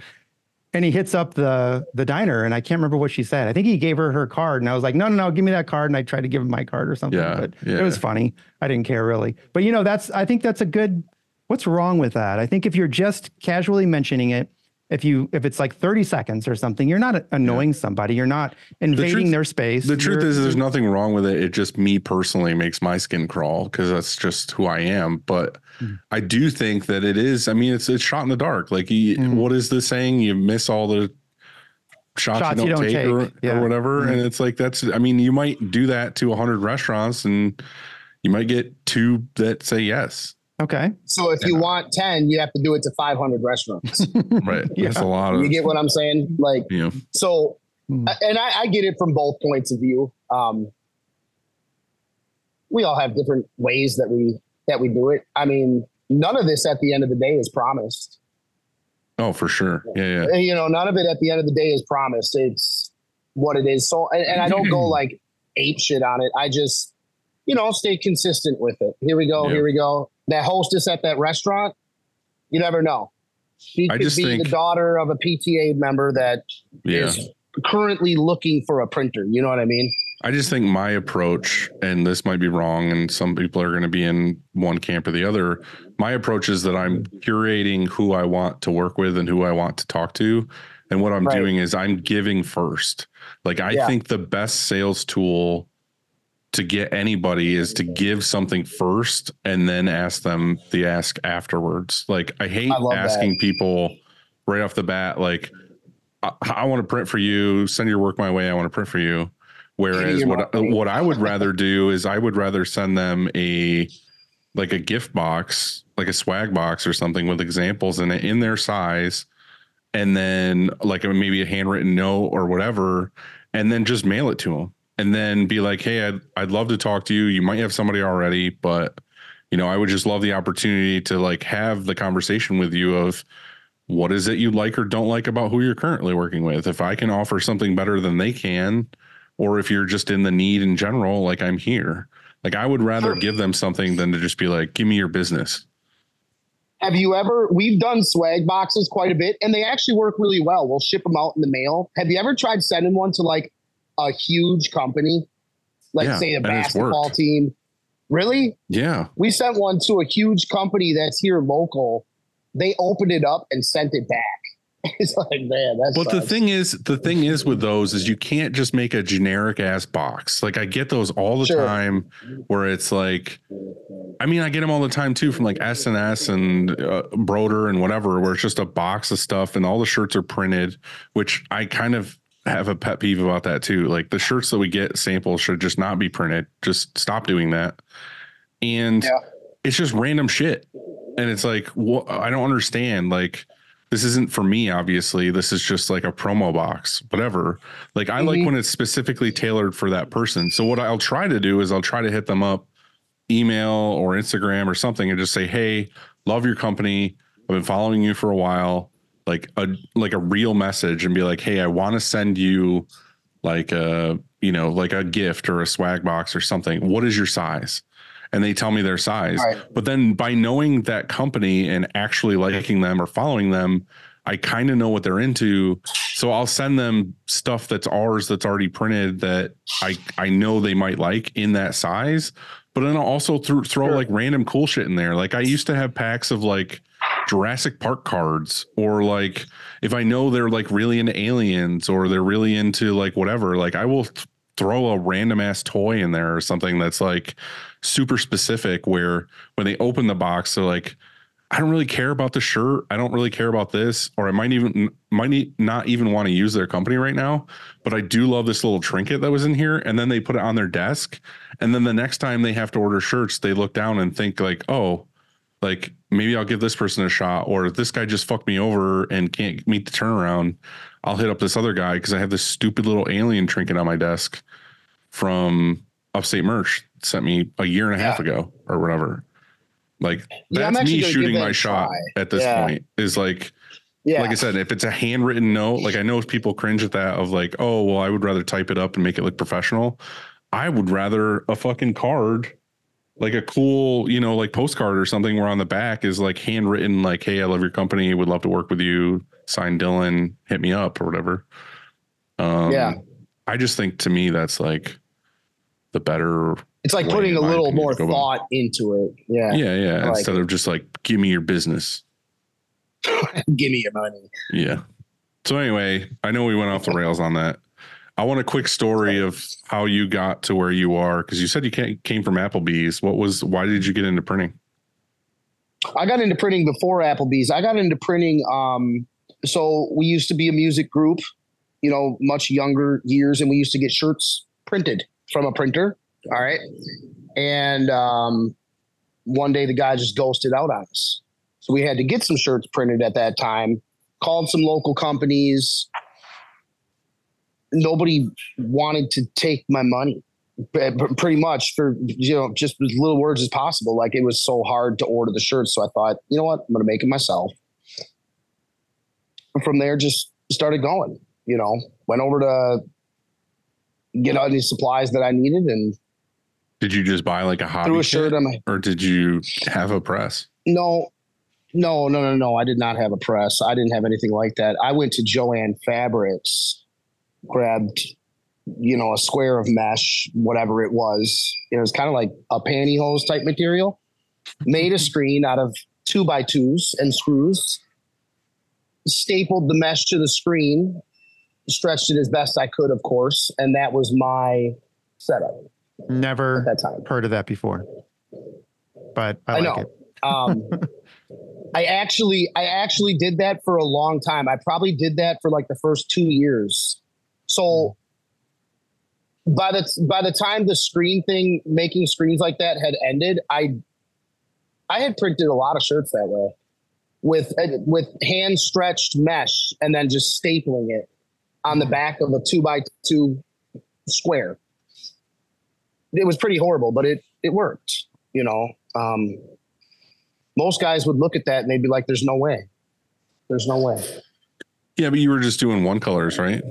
And he hits up the the diner, and I can't remember what she said. I think he gave her her card, and I was like, "No, no, no, give me that card." And I tried to give him my card or something, Yeah, but yeah. it was funny. I didn't care really. But you know, that's I think that's a good. What's wrong with that? I think if you're just casually mentioning it, if you if it's like 30 seconds or something, you're not annoying somebody. You're not invading truth- their space. The truth You're- is, there's nothing wrong with it. It just me personally makes my skin crawl because that's just who I am. But Mm. I do think that it is. I mean, it's it's shot in the dark. Like, you, Mm. what is the saying? You miss all the shots, Shots you, don't take, Or, Yeah. or whatever. And it's like that's. I mean, you might do that to 100 restaurants, and you might get two that say yes. okay. So if you want 10, you have to do it to 500 restaurants. Right. Yeah. That's a lot of. you get what I'm saying? Like, you know, so, Hmm. and I, I get it from both points of view. Um, we all have different ways that we that we do it. I mean, none of this at the end of the day is promised. oh, for sure. Yeah, yeah. You know, none of it at the end of the day is promised. It's what it is. So, and, and I don't go like ape shit on it. I just, you know, stay consistent with it. Here we go. Yeah. Here we go. That hostess at that restaurant, you never know. She I could just be think- the daughter of a PTA member that is Yeah. currently looking for a printer. You know what I mean? I just think my approach, and this might be wrong, and some people are going to be in one camp or the other. My approach is that I'm curating who I want to work with and who I want to talk to. And what I'm Right. doing is I'm giving first. Like, I Yeah. think the best sales tool to get anybody is to give something first and then ask them the ask afterwards. Like, I hate I love that. asking people right off the bat, like, I, I want to print for you, send your work my way. I want to print for you. Whereas what what I would rather do is I would rather send them a like a gift box, like a swag box or something with examples in it in their size, and then like maybe a handwritten note or whatever, and then just mail it to them, and then be like, hey, I'd I'd love to talk to you. You might have somebody already, but you know, I would just love the opportunity to like have the conversation with you of what is it you like or don't like about who you're currently working with. If I can offer something better than they can, or if you're just in the need in general, like I'm here. Like I would rather Sure. give them something than to just be like, give me your business. Have you ever? We've done swag boxes quite a bit, and they actually work really well. We'll ship them out in the mail. Have you ever tried sending one to like a huge company, like Yeah, say a basketball team? Really? Yeah. We sent one to a huge company that's here local. They opened it up and sent it back. It's like, man, that's. But the thing is, the thing is with those is you can't just make a generic ass box. Like I get those all the Sure. time, where it's like, I mean, I get them all the time too from like S and uh, Broder and whatever, where it's just a box of stuff and all the shirts are printed, which I kind of have a pet peeve about that too. Like the shirts that we get samples should just not be printed. Just stop doing that. And Yeah. it's just random shit. And it's like, what? I don't understand. Like, this isn't for me, obviously. This is just like a promo box, whatever. Like, I like Mhm. when it's specifically tailored for that person. So, what I'll try to do is I'll try to hit them up, email or Instagram or something, and just say, Hey, love your company. I've been following you for a while. Like a like a real message and be like, Hey, I want to send you like a you know like a gift or a swag box or something. What is your size? And they tell me their size. Right. But then by knowing that company and actually liking them or following them, I kind of know what they're into. So I'll send them stuff that's ours that's already printed that I I know they might like in that size. But then I'll also throw throw Sure. like random cool shit in there. Like I used to have packs of like Jurassic Park cards or like if I know they're like really into aliens or they're really into like whatever, like I will th- throw a random ass toy in there or something that's like super specific where when they open the box they're like I don't really care about the shirt. I don't really care about this, or I might even might not even want to use their company right now. But I do love this little trinket that was in here, and then they put it on their desk, and then the next time they have to order shirts, they look down and think like, oh, like maybe I'll give this person a shot, or this guy just fucked me over and can't meet the turnaround. I'll hit up this other guy because I have this stupid little alien trinket on my desk from Upstate Merch sent me a year and a half ago or whatever. Like Yeah, that's me shooting my shot at this Yeah. point. Is like yeah. like I said, if it's a handwritten note, like I know people cringe at that of like, oh well, I would rather type it up and make it look professional. I would rather a fucking card, like a cool, you know, like postcard or something where on the back is like handwritten, like, hey, I love your company, would love to work with you. Sign Dylan, hit me up or whatever. Um Yeah. I just think to me that's like the better it's like putting a little more to go about. thought into it. Yeah. yeah, yeah. Like instead of just like give me your business. Give me your money. Yeah. So anyway, I know we went off the rails on that. I want a quick story of how you got to where you are because you said you ca- came from Applebee's. What was? Why did you get into printing? I got into printing before Applebee's. I got into printing. Um, so we used to be a music group, you know, much younger years, and we used to get shirts printed from a printer. All right. And um, one day the guy just ghosted out on us. So we had to get some shirts printed at that time, called some local companies. Nobody wanted to take my money pretty much for you know just as little words as possible like it was so hard to order the shirts so i thought you know what i'm gonna make it myself and from there just started going you know went over to get all these supplies that i needed and Did you just buy like a hobby threw a shirt on my or did you have a press? no no no no no i did not have a press i didn't have anything like that i went to Jo-Ann fabrics grabbed you know, a square of mesh, whatever it was. It was kind of like a pantyhose type material. Made a screen out of two by twos and screws. Stapled the mesh to the screen, stretched it as best I could, of course, and that was my setup at Never that time. heard of that before, but I, I like know. it. Um, I actually, I actually did that for a long time. I probably did that for like the first two years. So by the by the time the screen thing, making screens like that had ended, I I had printed a lot of shirts that way with with hand stretched mesh and then just stapling it on the back of a two by two square. It was pretty horrible, but it it worked. You know, um, most guys would look at that and they'd be like, "There's no way. There's no way." Yeah, but you were just doing one colors, right?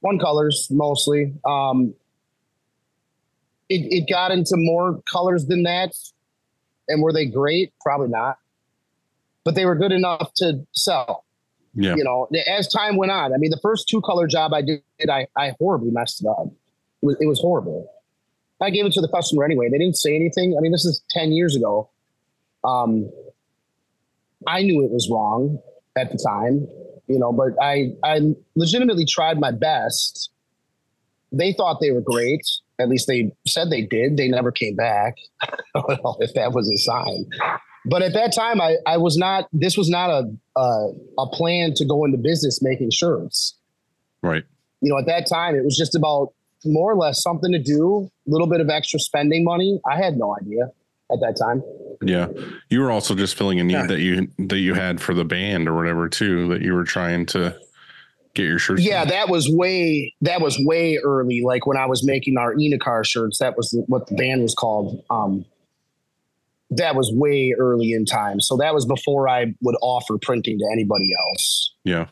One colors mostly. Um, it it got into more colors than that, and were they great? Probably not. But they were good enough to sell. Yeah. You know, as time went on. I mean, the first two color job I did, I I horribly messed it up. It was, it was horrible. I gave it to the customer anyway. They didn't say anything. I mean, this is ten years ago. Um, I knew it was wrong at the time, you know, but I I legitimately tried my best. They thought they were great. At least they said they did. They never came back. If that was a sign. But at that time, I, I was not. This was not a, a a plan to go into business making shirts. Right. You know, at that time, it was just about more or less something to do, a little bit of extra spending money. I had no idea at that time. Yeah. You were also just filling a need Yeah. that you that you had for the band or whatever too that you were trying to get your shirts. Yeah, in. that was way that was way early. Like when I was making our Enicar shirts, that was what the band was called. Um, that was way early in time. So that was before I would offer printing to anybody else. Yeah.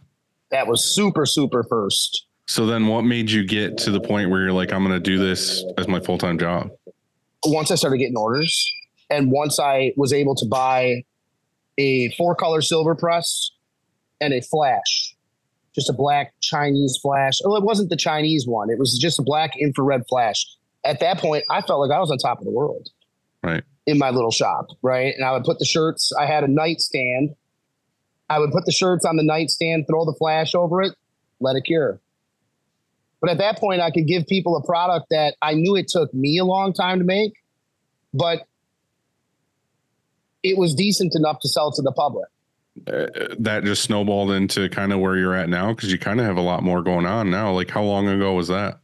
That was super super first. So then what made you get to the point where you're like, I'm gonna do this as my full time job? Once I started getting orders, and once I was able to buy a four color silver press and a flash, just a black Chinese flash. Oh, it wasn't the Chinese one. It was just a black infrared flash. At that point, I felt like I was on top of the world. Right. In my little shop, right? And I would put the shirts, I had a nightstand. I would put the shirts on the nightstand, throw the flash over it, let it cure. But at that point, I could give people a product that I knew it took me a long time to make, but it was decent enough to sell to the public. Uh, that just snowballed into kind of where you're at now because you kind of have a lot more going on now. Like how long ago was that?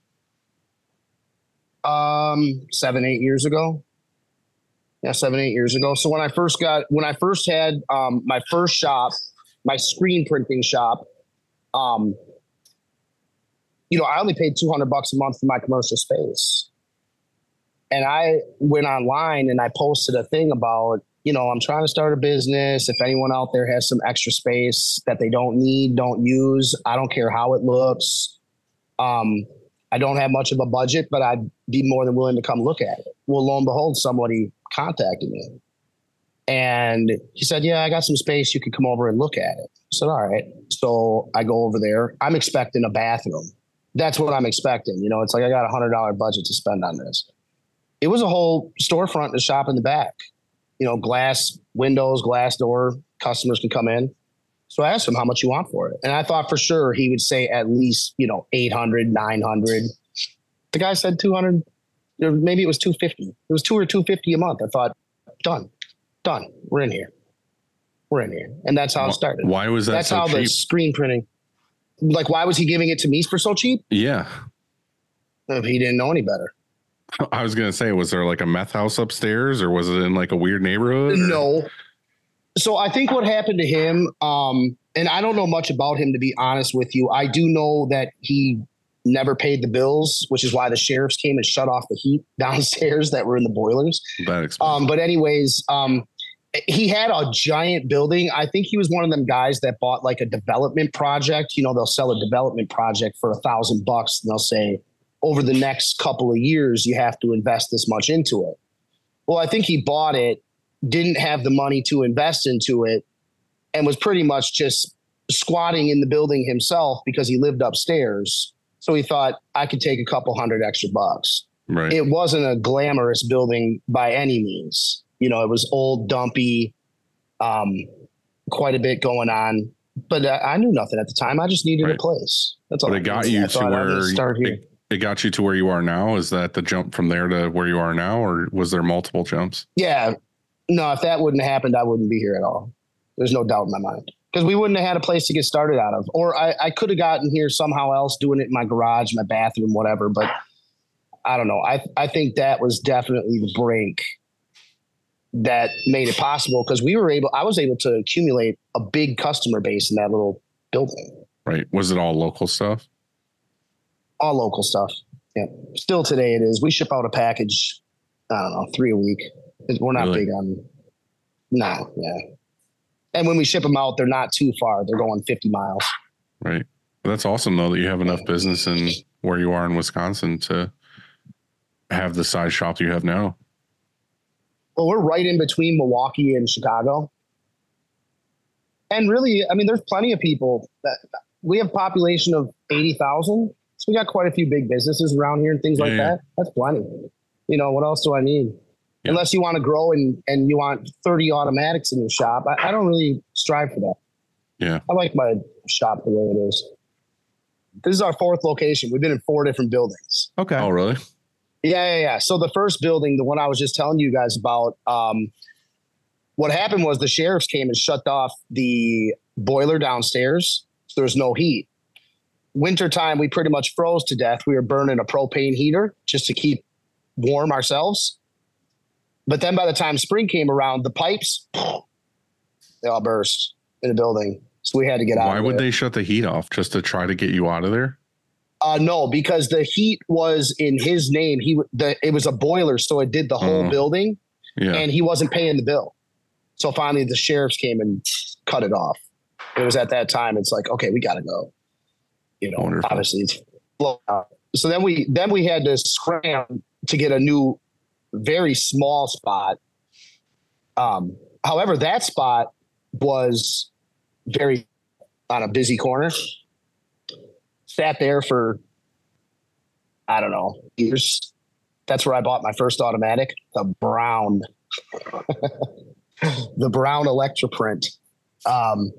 um seven eight years ago yeah seven eight years ago. So when i first got when i first had um my first shop my screen printing shop um you know i only paid 200 bucks a month for my commercial space. And i went online and i posted a thing about you know i'm trying to start a business. If anyone out there has some extra space that they don't need don't use i don't care how it looks um I don't have much of a budget, but I'd be more than willing to come look at it. Well, lo and behold, somebody contacted me. And he said, Yeah, I got some space. You could come over and look at it. I said, All right. So I go over there. I'm expecting a bathroom. That's what I'm expecting. You know, it's like I got a hundred dollar budget to spend on this. It was a whole storefront and a shop in the back. You know, glass windows, glass door, customers can come in. So I asked him how much you want for it. And I thought for sure he would say at least, you know, 800, 900. The guy said 200, or maybe it was 250. It was two or 250 a month. I thought, done, done. We're in here. We're in here. And that's how it started. Why was that That's so how the screen printing, like, why was he giving it to me for so cheap? Yeah. If he didn't know any better. I was gonna say, was there like a meth house upstairs, or was it in like a weird neighborhood? or- No. So I think what happened to him, um, and I don't know much about him to be honest with you. I do know that he never paid the bills, which is why the sheriffs came and shut off the heat downstairs that were in the boilers. Um, but anyways, um, he had a giant building. I think he was one of them guys that bought like a development project. You know, they'll sell a development project for a thousand bucks, and they'll say, over the next couple of years, you have to invest this much into it. Well, I think he bought it, didn't have the money to invest into it, and was pretty much just squatting in the building himself because he lived upstairs. So we thought I could take a couple hundred extra bucks. Right. It wasn't a glamorous building by any means. You know, it was old, dumpy, um, quite a bit going on. But I, I knew nothing at the time. I just needed Right. a place. That's all. but I it got you to thought I'm gonna where start here. it, it got you to where you are now. Is that the jump from there to where you are now, or was there multiple jumps? Yeah. No, if that wouldn't have happened, I wouldn't be here at all. There's no doubt in my mind. Because we wouldn't have had a place to get started out of. Or I, I could have gotten here somehow else, doing it in my garage, my bathroom, whatever. But I don't know. I I think that was definitely the break that made it possible because we were able I was able to accumulate a big customer base in that little building. Right. Was it all local stuff? All local stuff. Yeah. Still today it is. We ship out a package, I don't know, three a week. We're not Really? big on no, yeah. And when we ship them out, they're not too far. They're going 50 miles. Right. That's awesome though that you have enough business in where you are in Wisconsin to have the size shop you have now. Well, we're right in between Milwaukee and Chicago. And really, I mean, there's plenty of people that we have population of 80,000. So we got quite a few big businesses around here and things like Yeah, yeah. that. That's plenty. You know, what else do I need? Yeah. Unless you want to grow and, and you want 30 automatics in your shop. I, I don't really strive for that. Yeah. I like my shop the way it is. This is our fourth location. We've been in four different buildings. Okay. Oh, really? Yeah, yeah, yeah. So the first building, the one I was just telling you guys about, um, what happened was the sheriffs came and shut off the boiler downstairs. So there's no heat. Wintertime, we pretty much froze to death. We were burning a propane heater just to keep warm ourselves. But then by the time spring came around, the pipes they all burst in the building. So we had to get out. Why would there. they shut the heat off? Just to try to get you out of there? Uh, no, because the heat was in his name. He the it was a boiler, so it did the whole Mhm. building, Yeah. and he wasn't paying the bill. So finally, the sheriffs came and cut it off. It was at that time. It's like, okay, we got to go. You know, Wonderful. obviously, it's blown out. so then we then we had to scram to get a new, very small spot. Um, however, that spot was very on a busy corner. Sat there for I don't know years. That's where I bought my first automatic, the brown, the brown Electroprint. Um,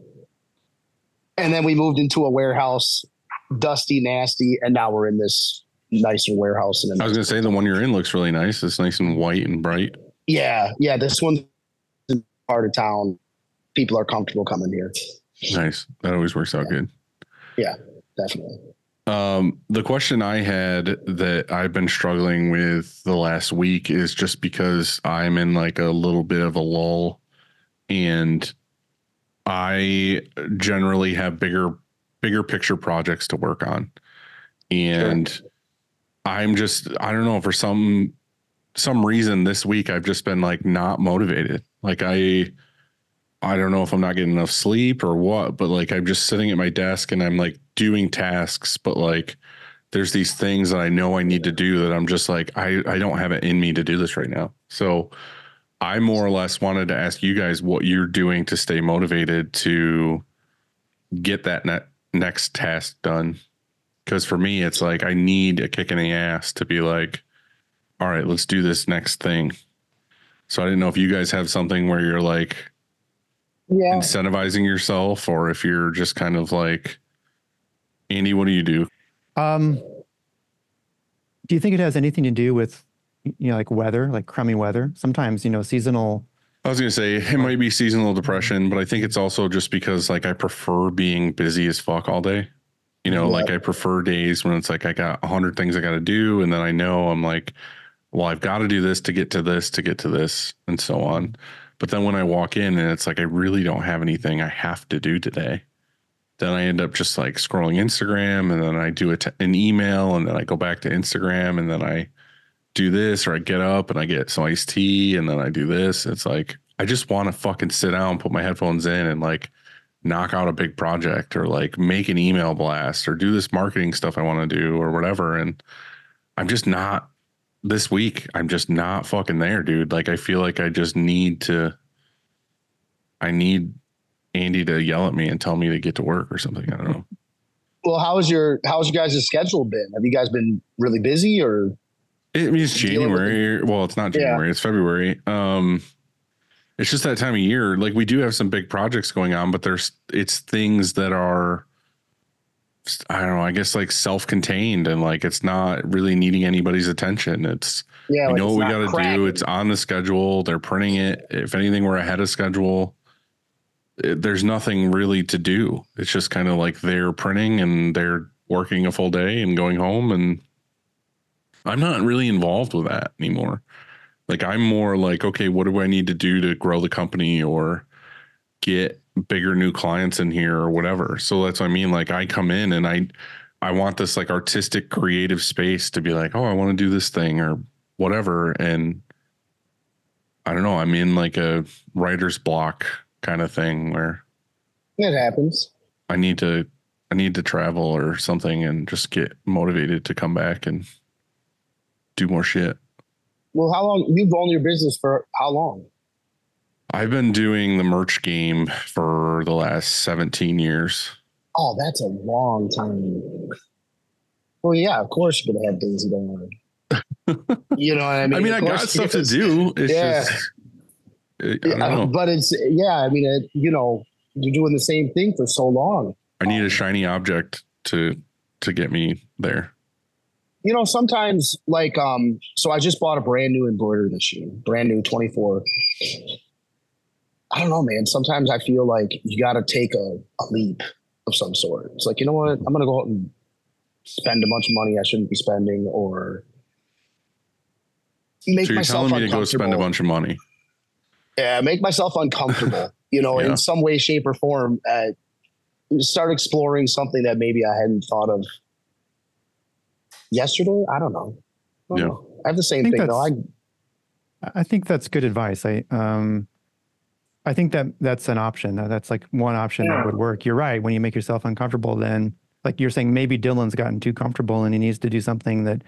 and then we moved into a warehouse, dusty, nasty, and now we're in this nicer warehouse. And I was gonna say the one you're in looks really nice. It's nice and white and bright. yeah, yeah, this one's in part of town. People are comfortable coming here, Nice. That always works out good. Yeah, definitely. Um, the question I had that I've been struggling with the last week is just because I'm in like a little bit of a lull and I generally have bigger bigger picture projects to work on. And I'm just I don't know for some some reason this week I've just been like not motivated. Like I I don't know if I'm not getting enough sleep or what, but like I'm just sitting at my desk and I'm like doing tasks, but like there's these things that I know I need to do that I'm just like I I don't have it in me to do this right now. So I more or less wanted to ask you guys what you're doing to stay motivated to get that ne- next task done. Cuz for me it's like I need a kick in the ass to be like all right, let's do this next thing. So I didn't know if you guys have something where you're like Yeah, incentivizing yourself or if you're just kind of like Andy, what do you do? Um, do you think it has anything to do with, you know, like weather, like crummy weather? Sometimes, you know, seasonal. I was gonna say it might be seasonal depression, but I think it's also just because like I prefer being busy as fuck all day. You know, Yeah. like I prefer days when it's like I got a hundred things I gotta do, and then I know I'm like, well, I've got to do this to get to this to get to this, and so on. But then when I walk in and it's like I really don't have anything I have to do today, then I end up just like scrolling Instagram, and then I do t- an email, and then I go back to Instagram, and then I do this, or I get up and I get some iced tea, and then I do this. It's like I just want to fucking sit down, put my headphones in, and like knock out a big project, or like make an email blast, or do this marketing stuff I want to do, or whatever. And I'm just not this week. I'm just not fucking there, dude. Like I feel like I just need to. I need Andy to yell at me and tell me to get to work or something. I don't know. Well, how's your how's your guys' schedule been? Have you guys been really busy or It means January. Well, it's not Yeah. January. It's February. Um, it's just that time of year. Like we do have some big projects going on, but there's it's things that are I don't know. I guess like self-contained and like it's not really needing anybody's attention. It's yeah? we like know what we got to do. It's on the schedule. They're printing it. If anything, we're ahead of schedule. It- there's nothing really to do. It's just kind of like they're printing and they're working a full day and going home. And I'm not really involved with that anymore. Like I'm more like, okay, what do I need to do to grow the company or get bigger new clients in here or whatever. So that's what I mean. Like I come in and I I want this like artistic creative space to be like, oh, I want to do this thing or whatever. And I don't know, I'm in like a writer's block kind of thing where it happens. I need to I need to travel or something and just get motivated to come back and do more shit. Well, how long you've owned your business for how long? I've been doing the merch game for the last 17 years. Oh, that's a long time. Well, yeah, of course you're gonna have days you don't want. You know what I mean? I mean, I got stuff to do. It's Yeah. just I I don't Yeah, know. but it's yeah. I mean, it, you know, you're doing the same thing for so long. I need a shiny object to to get me there. You know, sometimes like um. So I just bought a brand new embroidery machine, brand new 24. I don't know, man. Sometimes I feel like you got to take a, a leap of some sort. It's like you know what? I'm gonna go out and spend a bunch of money I shouldn't be spending, or make so you're myself telling me to go spend a bunch of money. yeah, make myself uncomfortable, you know, Yeah. in some way, shape, or form. Uh, start exploring something that maybe I hadn't thought of yesterday. I don't know. I, don't Yeah. know. I have the same thing though. I I think that's good advice. I um I think that that's an option. That's like one option Yeah. that would work. You're right. When you make yourself uncomfortable, then like you're saying, maybe Dylan's gotten too comfortable and he needs to do something that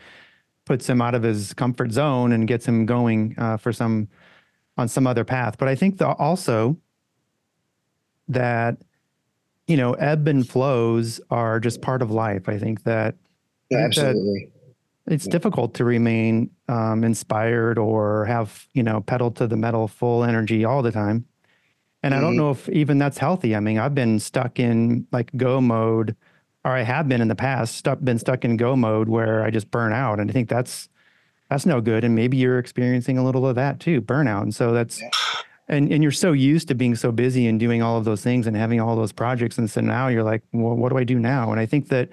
puts him out of his comfort zone and gets him going uh, for some on some other path. But I think the, also that you know ebb and flows are just part of life. I think that Absolutely. it's difficult to remain um, inspired or have you know pedal to the metal full energy all the time. And i don't Mhm. know if even that's healthy. I mean i've been stuck in like go mode or i have been in the past stuck been stuck in go mode where i just burn out. And i think that's that's no good. And maybe you're experiencing a little of that too burnout. And so that's and and you're so used to being so busy and doing all of those things and having all those projects. And so now you're like well what do i do now? And i think that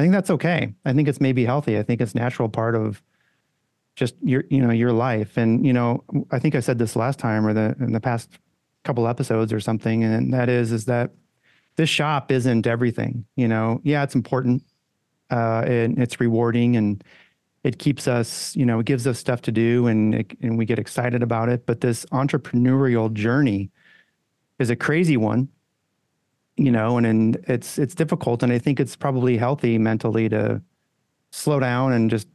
I think that's okay. I think it's maybe healthy. I think it's natural part of just your you know your life. And you know, I think I said this last time or the in the past couple episodes or something, and that is is that this shop isn't everything. You know, yeah, it's important, uh, and it's rewarding, and it keeps us, you know, it gives us stuff to do, and it, and we get excited about it. But this entrepreneurial journey is a crazy one you know, and, and it's it's difficult, and I think it's probably healthy mentally to slow down and just.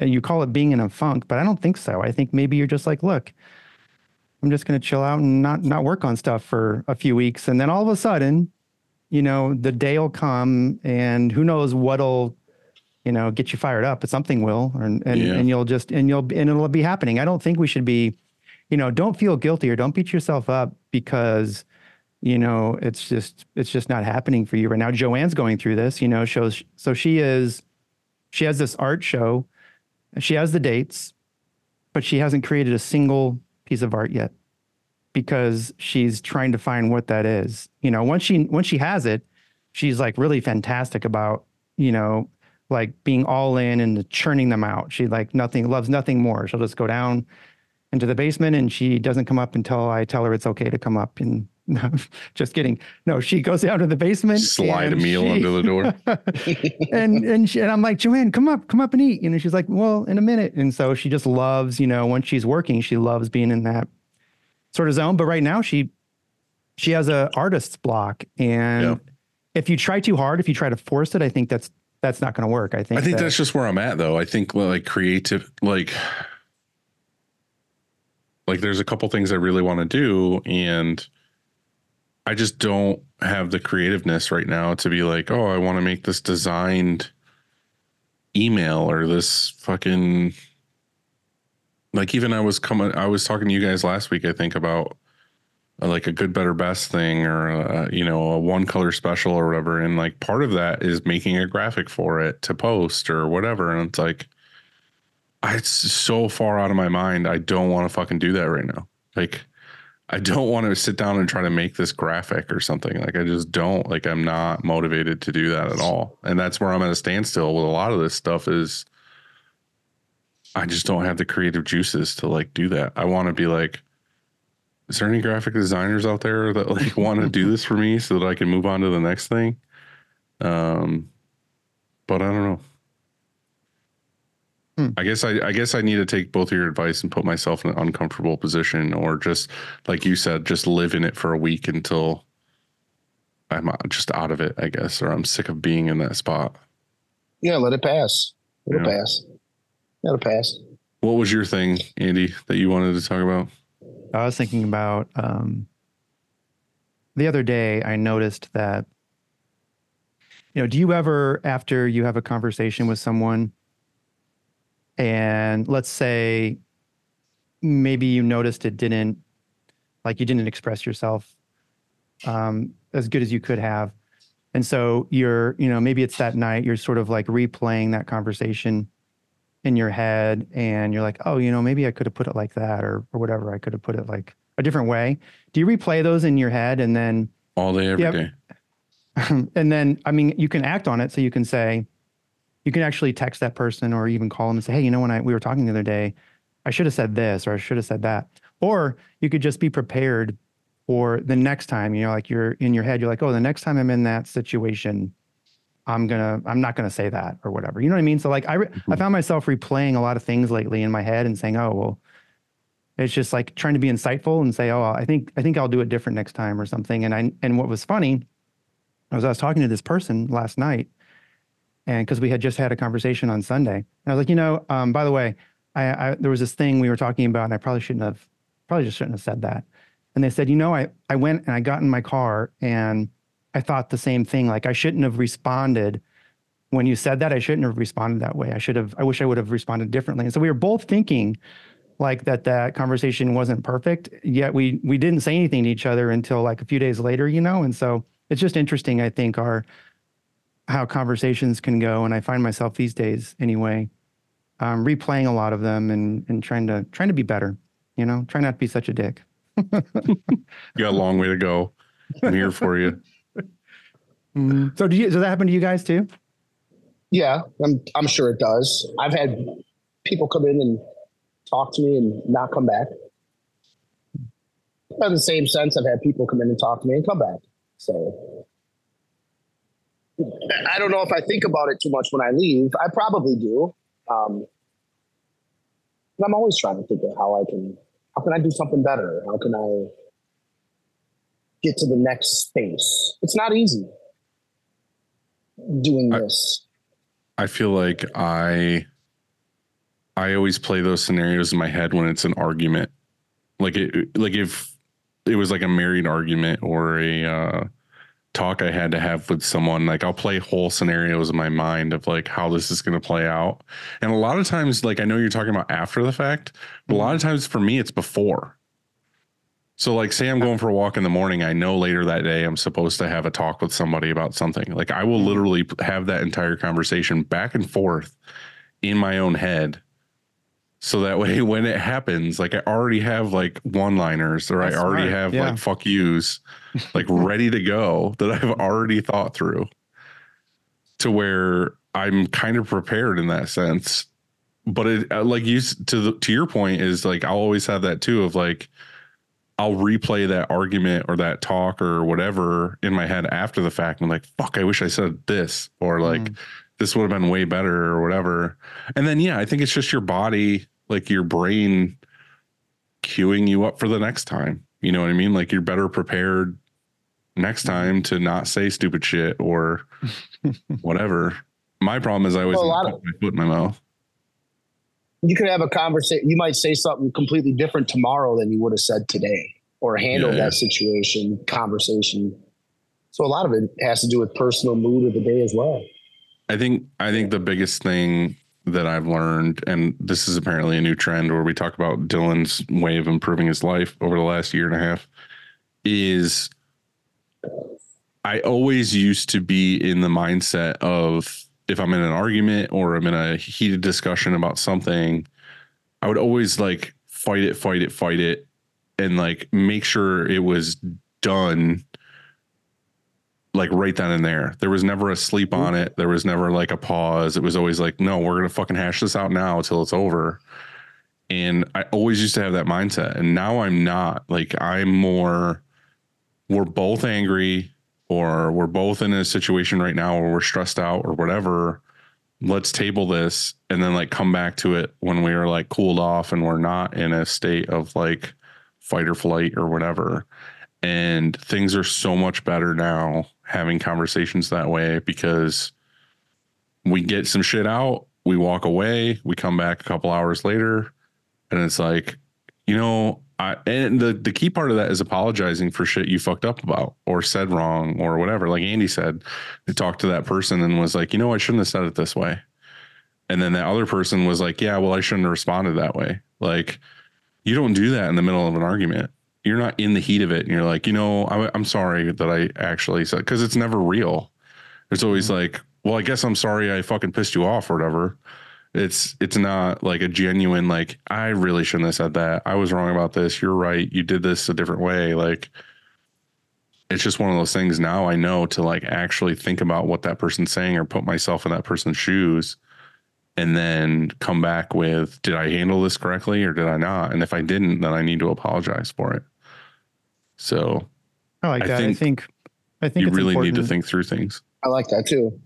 And you call it being in a funk, but I don't think so. I think maybe you're just like, look, I'm just going to chill out and not not work on stuff for a few weeks, and then all of a sudden, you know, the day will come, and who knows what'll, you know, get you fired up, but something will, and and, Yeah. and you'll just and you'll and it'll be happening. I don't think we should be, you know, don't feel guilty or don't beat yourself up because you know it's just it's just not happening for you right now. Joanne's going through this you know shows so she is she has this art show. She has the dates but she hasn't created a single piece of art yet because she's trying to find what that is. You know once she once she has it she's like really fantastic about you know like being all in and churning them out. She like nothing loves nothing more. She'll just go down into the basement and she doesn't come up until i tell her it's okay to come up and no, just kidding. No, she goes down to the basement. Slide a meal she- under the door. and and, she, and I'm like, Joanne, come up, come up and eat. You know, she's like, well, in a minute. And so she just loves, you know, once she's working, she loves being in that sort of zone. But right now, she she has a artist's block, and Yeah. if you try too hard, if you try to force it, I think that's that's not going to work. I think. I think that- that's just where I'm at though. I think like creative like like there's a couple things I really want to do and I just don't have the creativeness right now to be like, oh, I want to make this designed email or this fucking like even I was coming I was talking to you guys last week I think about uh, like a good better best thing or uh, you know a one color special or whatever. And like part of that is making a graphic for it to post or whatever. And it's like I, it's so far out of my mind. I don't want to fucking do that right now. Like I don't want to sit down and try to make this graphic or something. Like I just don't. Like I'm not motivated to do that at all. And that's where I'm at a standstill with a lot of this stuff is I just don't have the creative juices to like do that. I want to be like is there any graphic designers out there that like want to do this for me so that I can move on to the next thing? Um but I don't know. Hmm. I guess I, I guess I need to take both of your advice and put myself in an uncomfortable position, or just like you said, just live in it for a week until I'm uh, just out of it. I guess, or I'm sick of being in that spot. Yeah, let it pass. Let it Yeah. pass. Let it pass. What was your thing, Andy, that you wanted to talk about? I was thinking about um, the other day. I noticed that you know. Do you ever, after you have a conversation with someone, and let's say maybe you noticed it didn't, like you didn't express yourself um, as good as you could have, and so you're, you know, maybe it's that night you're sort of like replaying that conversation in your head and you're like, oh, you know, maybe I could have put it like that or or whatever. I could have put it like a different way. Do you replay those in your head and then All day, every Yeah. day. and then I mean you can act on it. So you can say, you can actually text that person or even call them and say, hey, you know, when I we were talking the other day, I should have said this or I should have said that. Or you could just be prepared for the next time. You know, like you're in your head, you're like, oh, the next time I'm in that situation, I'm gonna, I'm not gonna say that or whatever. You know what I mean? So like I, re- I mm-hmm. found myself replaying a lot of things lately in my head and saying, oh, well, it's just like trying to be insightful and say, oh, I think, I think I'll do it different next time or something. And I, and what was funny was I was talking to this person last night and because we had just had a conversation on Sunday, and I was like, you know, um, by the way, I, I there was this thing we were talking about, and I probably shouldn't have, probably just shouldn't have said that. And they said, you know, I I went and I got in my car and I thought the same thing. Like I shouldn't have responded when you said that. I shouldn't have responded that way. I should have. I wish I would have responded differently. And so we were both thinking like that that conversation wasn't perfect. Yet we we didn't say anything to each other until like a few days later, you know. And so it's just interesting. I think our how conversations can go, and I find myself these days anyway, um, replaying a lot of them and and trying to trying to be better. You know, try not to be such a dick. You got a long way to go. I'm here for you. So do you? Does that happen to you guys too? Yeah, I'm I'm sure it does. I've had people come in and talk to me and not come back. In the same sense, I've had people come in and talk to me and come back. So I don't know if I think about it too much when I leave. I probably do. Um, I'm always trying to think of how I can how can I do something better? How can I get to the next space? It's not easy doing I- this. I feel like I I always play those scenarios in my head when it's an argument. Like it like if it was like a married argument or a uh talk I had to have with someone, like I'll play whole scenarios in my mind of like how this is going to play out. And a lot of times like I know you're talking about after the fact, but a lot of mm-hmm. times for me it's before. So like say I'm going for a walk in the morning, I know later that day I'm supposed to have a talk with somebody about something. Like I will mm-hmm. literally have that entire conversation back and forth in my own head. So that way when it happens, like I already have like one-liners or That's I already smart. have Yeah. like fuck yous like ready to go that I've already thought through to where I'm kind of prepared in that sense. But it uh, like you to the, to your point is like I'll always have that too of like I'll replay that argument or that talk or whatever in my head after the fact and like fuck I wish I said this or like Mm. this would have been way better or whatever. And then yeah, I think it's just your body like your brain queuing you up for the next time. You know what I mean? Like you're better prepared next mm-hmm. time to not say stupid shit or whatever. My problem is I always Well, put my foot in my mouth. you could have a conversation. You might say something completely different tomorrow than you would have said today. or handle yeah. that situation, conversation. So a lot of it has to do with personal mood of the day as well. I think I think the biggest thing that I've learned, and this is apparently a new trend where we talk about Dylan's way of improving his life over the last year and a half, is I always used to be in the mindset of if I'm in an argument or I'm in a heated discussion about something, I would always like fight it, fight it, fight it, and like make sure it was done like right then and there. There was never a sleep mm-hmm. on it. There was never like a pause. It was always like, no, we're gonna fucking hash this out now till it's over. And I always used to have that mindset. And now I'm not. Like I'm more we're both angry or we're both in a situation right now where we're stressed out or whatever. Let's table this and then like come back to it when we are like cooled off and we're not in a state of like fight or flight or whatever and things are so much better now having conversations that way because we get some shit out we walk away we come back a couple hours later and it's like you know I, and the, the key part of that is apologizing for shit you fucked up about or said wrong or whatever. Like andy said he talked to that person and was like you know i shouldn't have said it this way. And then that other person was like yeah well i shouldn't have responded that way. Like you don't do that in the middle of an argument you're not in the heat of it and you're like you know I, i'm sorry that i actually said because it's never real. It's always mm-hmm. like well i guess i'm sorry i fucking pissed you off or whatever it's it's not like a genuine like i really shouldn't have said that. I was wrong about this. You're right. You did this a different way. Like it's just one of those things now i know to like actually think about what that person's saying or put myself in that person's shoes and then come back with did i handle this correctly or did i not and if i didn't then i need to apologize for it so I like I that. I think think I think you it's really need to think through things I like that too.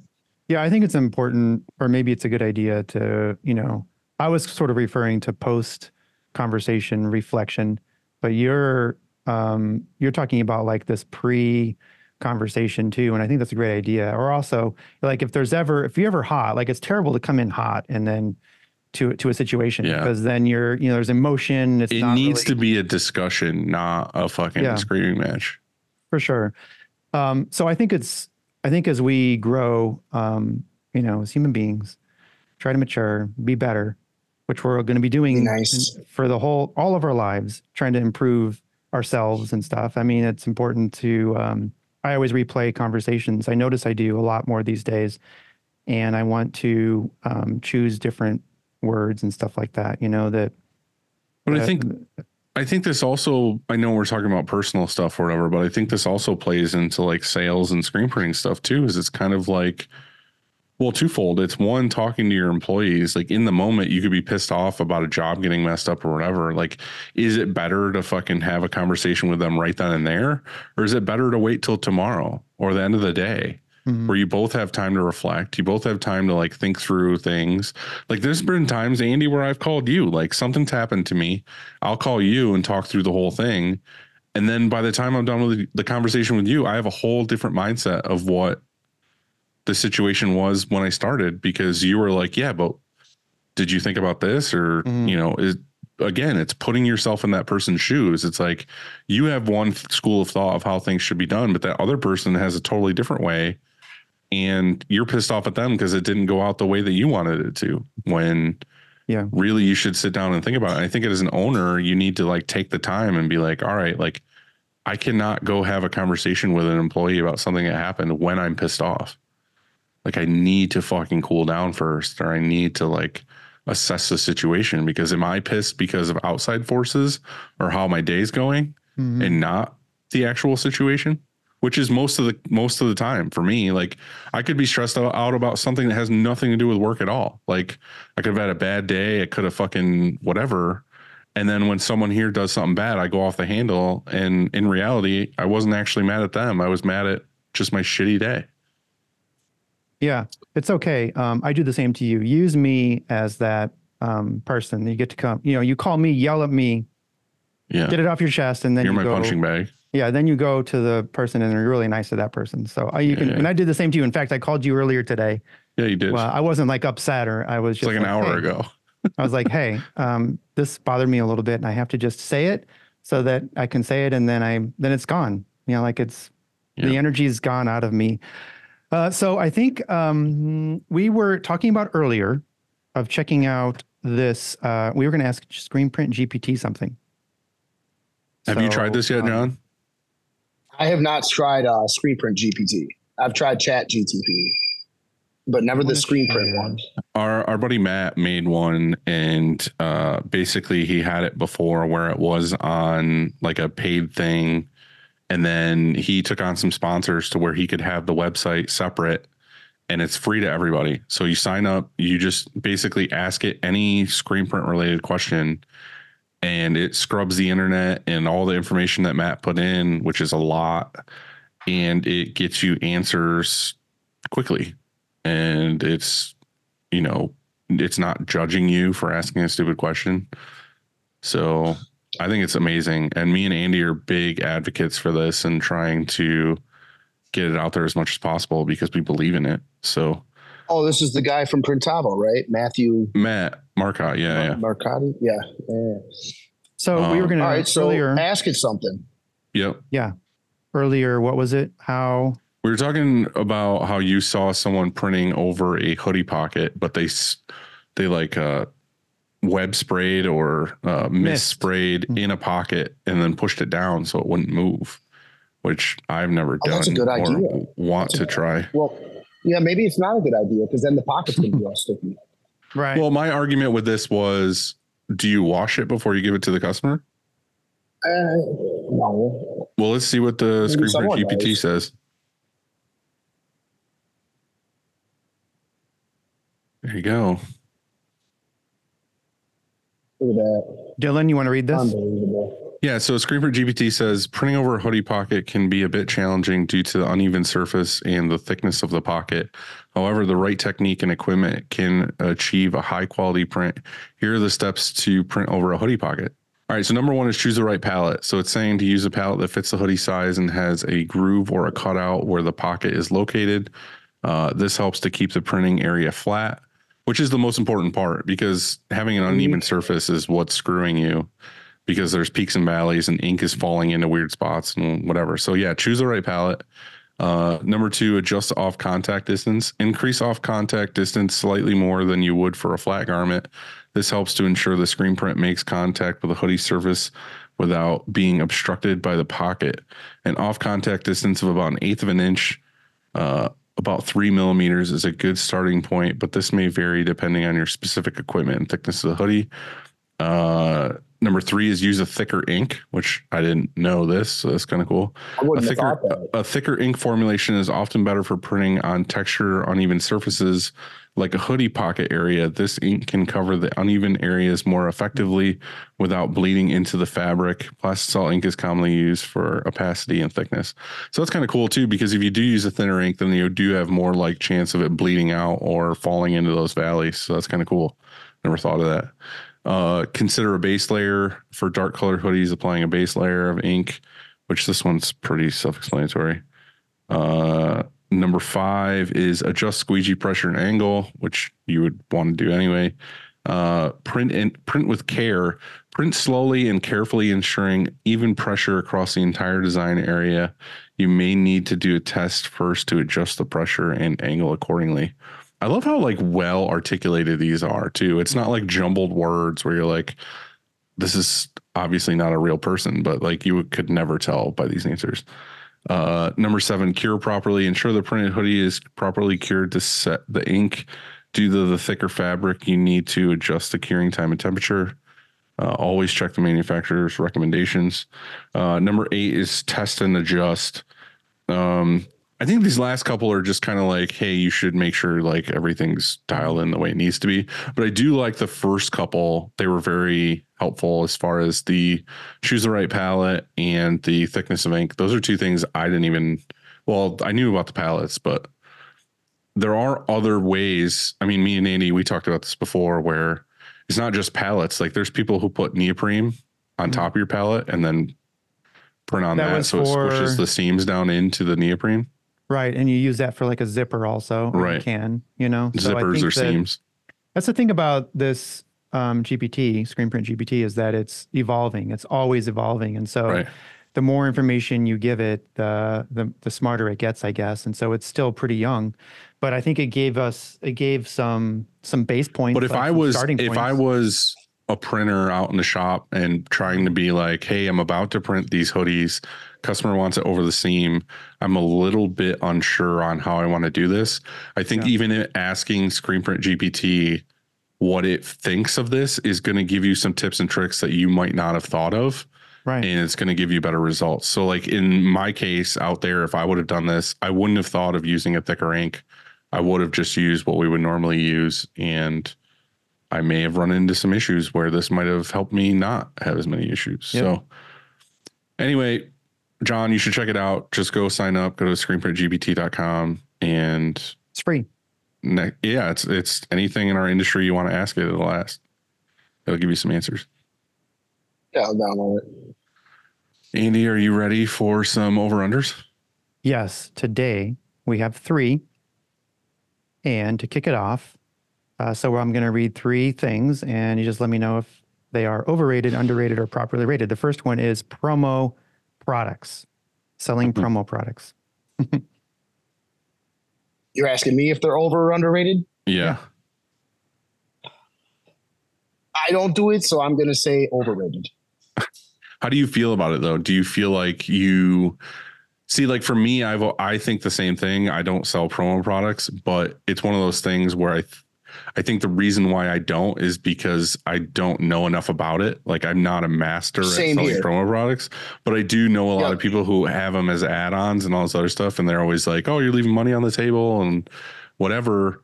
Yeah, I think it's important, or maybe it's a good idea to, you know, I was sort of referring to post conversation reflection, but you're um, you're talking about like this pre conversation too, and I think that's a great idea. Or also, like if there's ever if you're ever hot, like it's terrible to come in hot and then to to a situation Yeah. because then you're you know there's emotion. It's it not needs really- to be a discussion not a fucking Yeah. screaming match for sure. Um, so I think it's I think as we grow, um, you know, as human beings, try to mature, be better, which we're going to be doing Be nice. for the whole all of our lives, trying to improve ourselves and stuff. I mean, it's important to. Um, I always replay conversations. I notice I do a lot more these days, and I want to um, choose different words and stuff like that. You know that. but i uh, think I think this also, I know we're talking about personal stuff or whatever, but I think this also plays into like sales and screen printing stuff too. Is it's kind of like, well, twofold. It's one, talking to your employees, like in the moment, you could be pissed off about a job getting messed up or whatever. Like, is it better to fucking have a conversation with them right then and there? Or is it better to wait till tomorrow or the end of the day? Mhm. where you both have time to reflect. You both have time to like think through things. Like there's been times, Andy, where I've called you, like something's happened to me. I'll call you and talk through the whole thing. And then by the time I'm done with the conversation with you, I have a whole different mindset of what the situation was when I started because you were like, yeah, but did you think about this? Or, Mhm. you know, is again, it's putting yourself in that person's shoes. It's like you have one school of thought of how things should be done, but that other person has a totally different way and you're pissed off at them because it didn't go out the way that you wanted it to when Yeah. really you should sit down and think about it. I think as an owner, you need to like take the time and be like, all right, like I cannot go have a conversation with an employee about something that happened when I'm pissed off. Like I need to fucking cool down first, or I need to like assess the situation because am I pissed because of outside forces or how my day's going? Mhm. and not the actual situation which is most of the most of the time for me like i could be stressed out out about something that has nothing to do with work at all like i could have had a bad day i could have fucking whatever and then when someone here does something bad i go off the handle and in reality i wasn't actually mad at them i was mad at just my shitty day Yeah, it's okay. Um, I do the same to you. Use me as that um, person. You get to come. You know, you call me, yell at me, yeah get it off your chest, and then you're you my go, punching bag Yeah, then you go to the person and you're really nice to that person. So I, you Yeah, can, yeah. and I did the same to you. In fact, I called you earlier today. yeah you did Well, I wasn't like upset or I was it's just like an hour "Hey." ago I was like, hey, um, this bothered me a little bit, and I have to just say it so that I can say it and then I then it's gone. You know, like it's the energy's gone out of me. Uh, so I think um, we were talking about earlier of checking out this. Uh, we were going to ask Screen Print GPT something. Have you tried this yet, um, Jon? I have not tried uh, screen print GPT. I've tried Chat GTP, but never the screen print one. our our buddy Matt made one and uh basically he had it before where it was on like a paid thing and then he took on some sponsors to where he could have the website separate and it's free to everybody. So you sign up, you just basically ask it any screen print related question and it scrubs the internet and all the information that Matt put in, which is a lot, and it gets you answers quickly. And it's you know, it's not judging you for asking a stupid question. So I think it's amazing. And me and Andy are big advocates for this and trying to get it out there as much as possible because we believe in it. So Oh, this is the guy from Printavo, right? Matthew Matt Marcotte, yeah, yeah. Marcotti. Yeah. yeah. So we were Um, going All to right. So earlier. ask it something. Yep. Yeah. Earlier, what was it? How? We were talking about how you saw someone printing over a hoodie pocket, but they they like uh web sprayed or uh, mist Mist. sprayed Mhm. in a pocket and then pushed it down so it wouldn't move, which I've never Oh, done that's a good or idea. want That's to good try. Well, yeah, maybe it's not a good idea because then the pocket's gonna be all sticky. Right. Well, my argument with this was, do you wash it before you give it to the customer? Uh, no. Well, let's see what the Maybe screen print GPT does. says. There you go. Look at that. Dylan, you want to read this? Unbelievable. Yeah, so Screenprint GPT says printing over a hoodie pocket can be a bit challenging due to the uneven surface and the thickness of the pocket. However, the right technique and equipment can achieve a high quality print. Here are the steps to print over a hoodie pocket. All right, so number one is choose the right palette. So it's saying to use a palette that fits the hoodie size and has a groove or a cutout where the pocket is located. Uh, this helps to keep the printing area flat, which is the most important part because having an uneven surface is what's screwing you because there's peaks and valleys and ink is falling into weird spots and whatever. So yeah, choose the right palette. Uh, number two, adjust off contact distance. Increase off contact distance slightly more than you would for a flat garment. This helps to ensure the screen print makes contact with the hoodie surface without being obstructed by the pocket. An off contact distance of about an eighth of an inch, uh, about three millimeters is a good starting point, but this may vary depending on your specific equipment and thickness of the hoodie. Uh, number three is use a thicker ink, which I didn't know this, so that's kind of cool. A thicker, a thicker ink formulation is often better for printing on texture uneven surfaces like a hoodie pocket area. This ink can cover the uneven areas more effectively without bleeding into the fabric. Plastisol ink is commonly used for opacity and thickness. So that's kind of cool too, because if you do use a thinner ink, then you do have more like chance of it bleeding out or falling into those valleys. So that's kind of cool. Never thought of that. Uh, consider a base layer for dark colored hoodies, applying a base layer of ink, which this one's pretty self explanatory. Uh, number five is adjust squeegee pressure and angle, which you would want to do anyway. Uh, print and print with care. Print slowly and carefully, ensuring even pressure across the entire design area. You may need to do a test first to adjust the pressure and angle accordingly. I love how like well articulated these are too. It's not like jumbled words where you're like, this is obviously not a real person, but like you could never tell by these answers. Uh, number seven, cure properly. Ensure the printed hoodie is properly cured to set the ink. Due to the thicker fabric, you need to adjust the curing time and temperature. Uh, always check the manufacturer's recommendations. Uh, number eight is test and adjust. Um, I think these last couple are just kind of like, hey, you should make sure like everything's dialed in the way it needs to be. But I do like the first couple; they were very helpful as far as the choose the right palette and the thickness of ink. Those are two things I didn't even. Well, I knew about the palettes, but there are other ways. I mean, me and Andy, we talked about this before, where it's not just palettes. Like there's people who put neoprene on mm-hmm. top of your palette and then print on That that, so it squishes the seams down into the neoprene. Right. And you use that for like a zipper also. or you Right. can, you know? So I Zippers think or that- seams. That's the thing about this um, GPT, Screen Print GPT, is that it's evolving. It's always evolving, and so Right. the more information you give it, the, the the smarter it gets, I guess. And so it's still pretty young, but I think it gave us it gave some some base points. But if like I was starting if I was a printer out in the shop and trying to be like, hey, I'm about to print these hoodies. Customer wants it over the seam. I'm a little bit unsure on how I want to do this. I think Yeah. even asking ScreenPrint GPT what it thinks of this is going to give you some tips and tricks that you might not have thought of right, and it's going to give you better results. So, like in my case out there, if I would have done this, I wouldn't have thought of using a thicker ink. I would have just used what we would normally use, and I may have run into some issues where this might have helped me not have as many issues. Yep. So, anyway, Jon, you should check it out. Just go sign up. Go to screenprintgpt.com and it's free. ne- yeah, it's it's anything in our industry you want to ask it. It'll ask. It'll give you some answers. Yeah, I'll download it. Andy, are you ready for some over unders? Yes, today we have three. And to kick it off, uh, so I'm going to read three things, and you just let me know if they are overrated, underrated, or properly rated. The first one is promo products, selling Mhm. promo products. You're asking me if they're over or underrated? Yeah. I don't do it, so I'm going to say overrated. How do you feel about it though? Do you feel like you see like for me I've I think the same thing. I don't sell promo products, but it's one of those things where I th- I think the reason why I don't is because I don't know enough about it. Like I'm not a master Same at selling here. promo products, but I do know a lot of people who have them as add-ons and all this other stuff and they're always like, "Oh, you're leaving money on the table and whatever."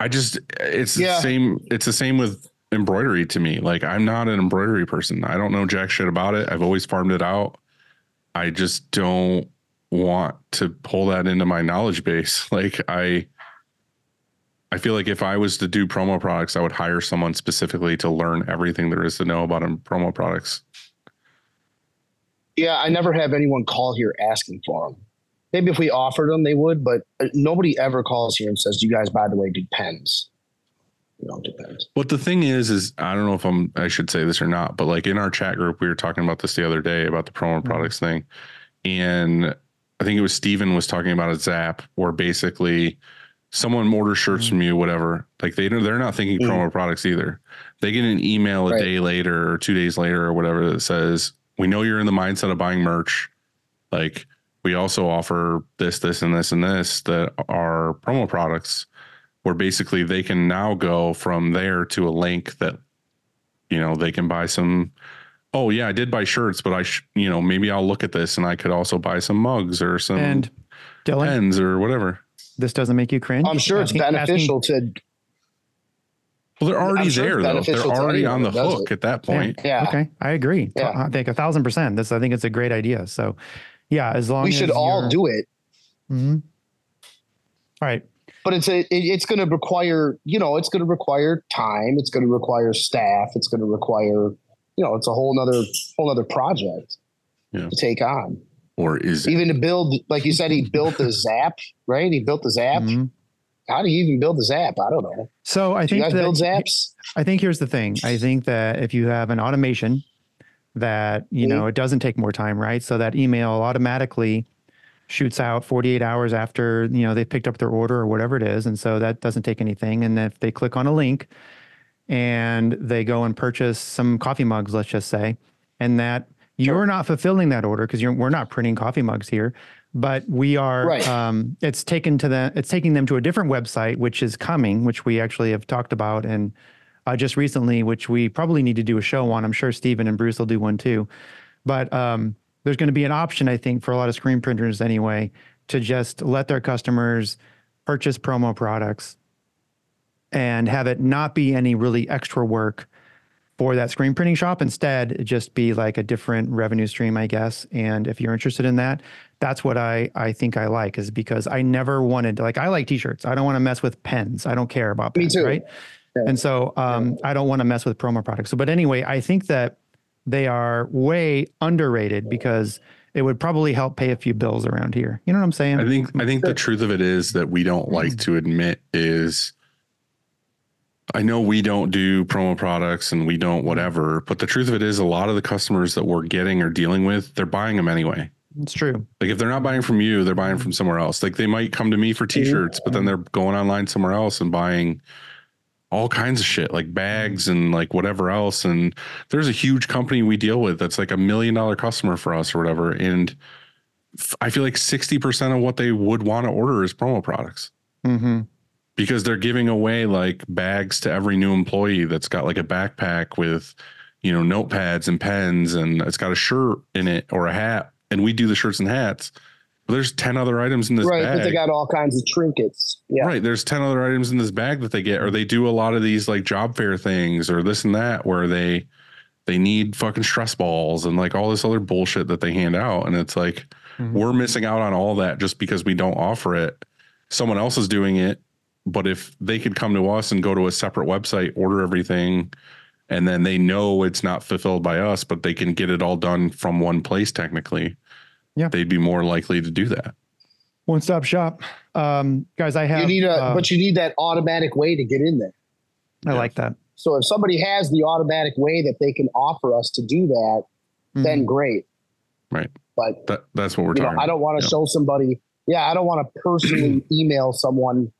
I just it's Yeah. the same it's the same with embroidery to me. Like I'm not an embroidery person. I don't know jack shit about it. I've always farmed it out. I just don't want to pull that into my knowledge base. Like I I feel like if I was to do promo products, I would hire someone specifically to learn everything there is to know about promo products. Yeah, I never have anyone call here asking for them. Maybe if we offered them, they would, but uh, nobody ever calls here and says, "You guys, by the way, do pens." You know, depends. But the thing is, is I don't know if I'm I should say this or not, but like in our chat group, we were talking about this the other day about the promo Mhm. products thing. And I think it was Steven was talking about a zap where basically someone orders shirts from you, whatever. Like they they're not thinking Mhm. promo products either. They get an email a Right. day later or two days later or whatever that says, We know you're in the mindset of buying merch. Like we also offer this, this, and this, and this that are promo products where basically they can now go from there to a link that you know they can buy some oh yeah i did buy shirts but i sh- you know maybe i'll look at this and i could also buy some mugs or some And Dylan, pens or whatever this doesn't make you cringe. I'm sure it's Asking- asking- beneficial to. well they're already sure there though they're already on the anyone that does hook it. at that point Yeah, Okay, I agree. Yeah. I think a thousand percent. This, I think it's a great idea. So, yeah, as long as we as should all you're- do it, Mhm. All right. but it's a. It, it's going to require. You know, it's going to require time. It's going to require staff. It's going to require. You know, it's a whole nother whole nother project Yeah. to take on. Or is it Even to build, like you said, he built the Zap, right? He built the Zap. Mhm. How do you even build the Zap? I don't know. So I Do you think guys build that Zaps? I think here's the thing. I think that if you have an automation that, you know, it doesn't take more time, right? So that email automatically shoots out 48 hours after, you know, they picked up their order or whatever it is. And so that doesn't take anything. And if they click on a link and they go and purchase some coffee mugs, let's just say, and that you're not fulfilling that order because we're not printing coffee mugs here, but we are Right. um, it's taken to the it's taking them to a different website which is coming which we actually have talked about and uh, just recently which we probably need to do a show on. I'm sure Stephen and bruce will do one too. But um, there's going to be an option i think for a lot of screen printers anyway to just let their customers purchase promo products and have it not be any really extra work for that screen printing shop. Instead, it just be like a different revenue stream, I guess. And if you're interested in that, that's what I I think I like is because I never wanted like I like t-shirts. I don't want to mess with pens. I don't care about Me pens, too. right? And so um, I don't want to mess with promo products. So, but anyway, I think that they are way underrated because it would probably help pay a few bills around here. You know what I'm saying? I think I think the truth of it is that we don't like to admit is I know we don't do promo products and we don't whatever, but the truth of it is, a lot of the customers that we're getting or dealing with, they're buying them anyway. It's true. Like if they're not buying from you, they're buying from somewhere else. Like they might come to me for t-shirts, but then they're going online somewhere else and buying all kinds of shit like bags and like whatever else. And there's a huge company we deal with that's like a million dollar customer for us or whatever. And I feel like 60% of what they would want to order is promo products hmm because they're giving away like bags to every new employee that's got like a backpack with you know notepads and pens and it's got a shirt in it or a hat and we do the shirts and hats but there's 10 other items in this right, bag but they got all kinds of trinkets. Yeah. right there's 10 other items in this bag that they get or they do a lot of these like job fair things or this and that where they they need fucking stress balls and like all this other bullshit that they hand out and it's like Mhm. we're missing out on all that just because we don't offer it someone else is doing it but if they could come to us and go to a separate website order everything and then they know it's not fulfilled by us but they can get it all done from one place technically Yeah. they'd be more likely to do that One stop shop. Um, guys, I have. You need a, uh, but you need that automatic way to get in there. I Yeah. like that. So if somebody has the automatic way that they can offer us to do that, then Mhm. great. Right. But that that's what we're you know, talking I don't want to Yeah. show somebody. Yeah, I don't want to personally email someone.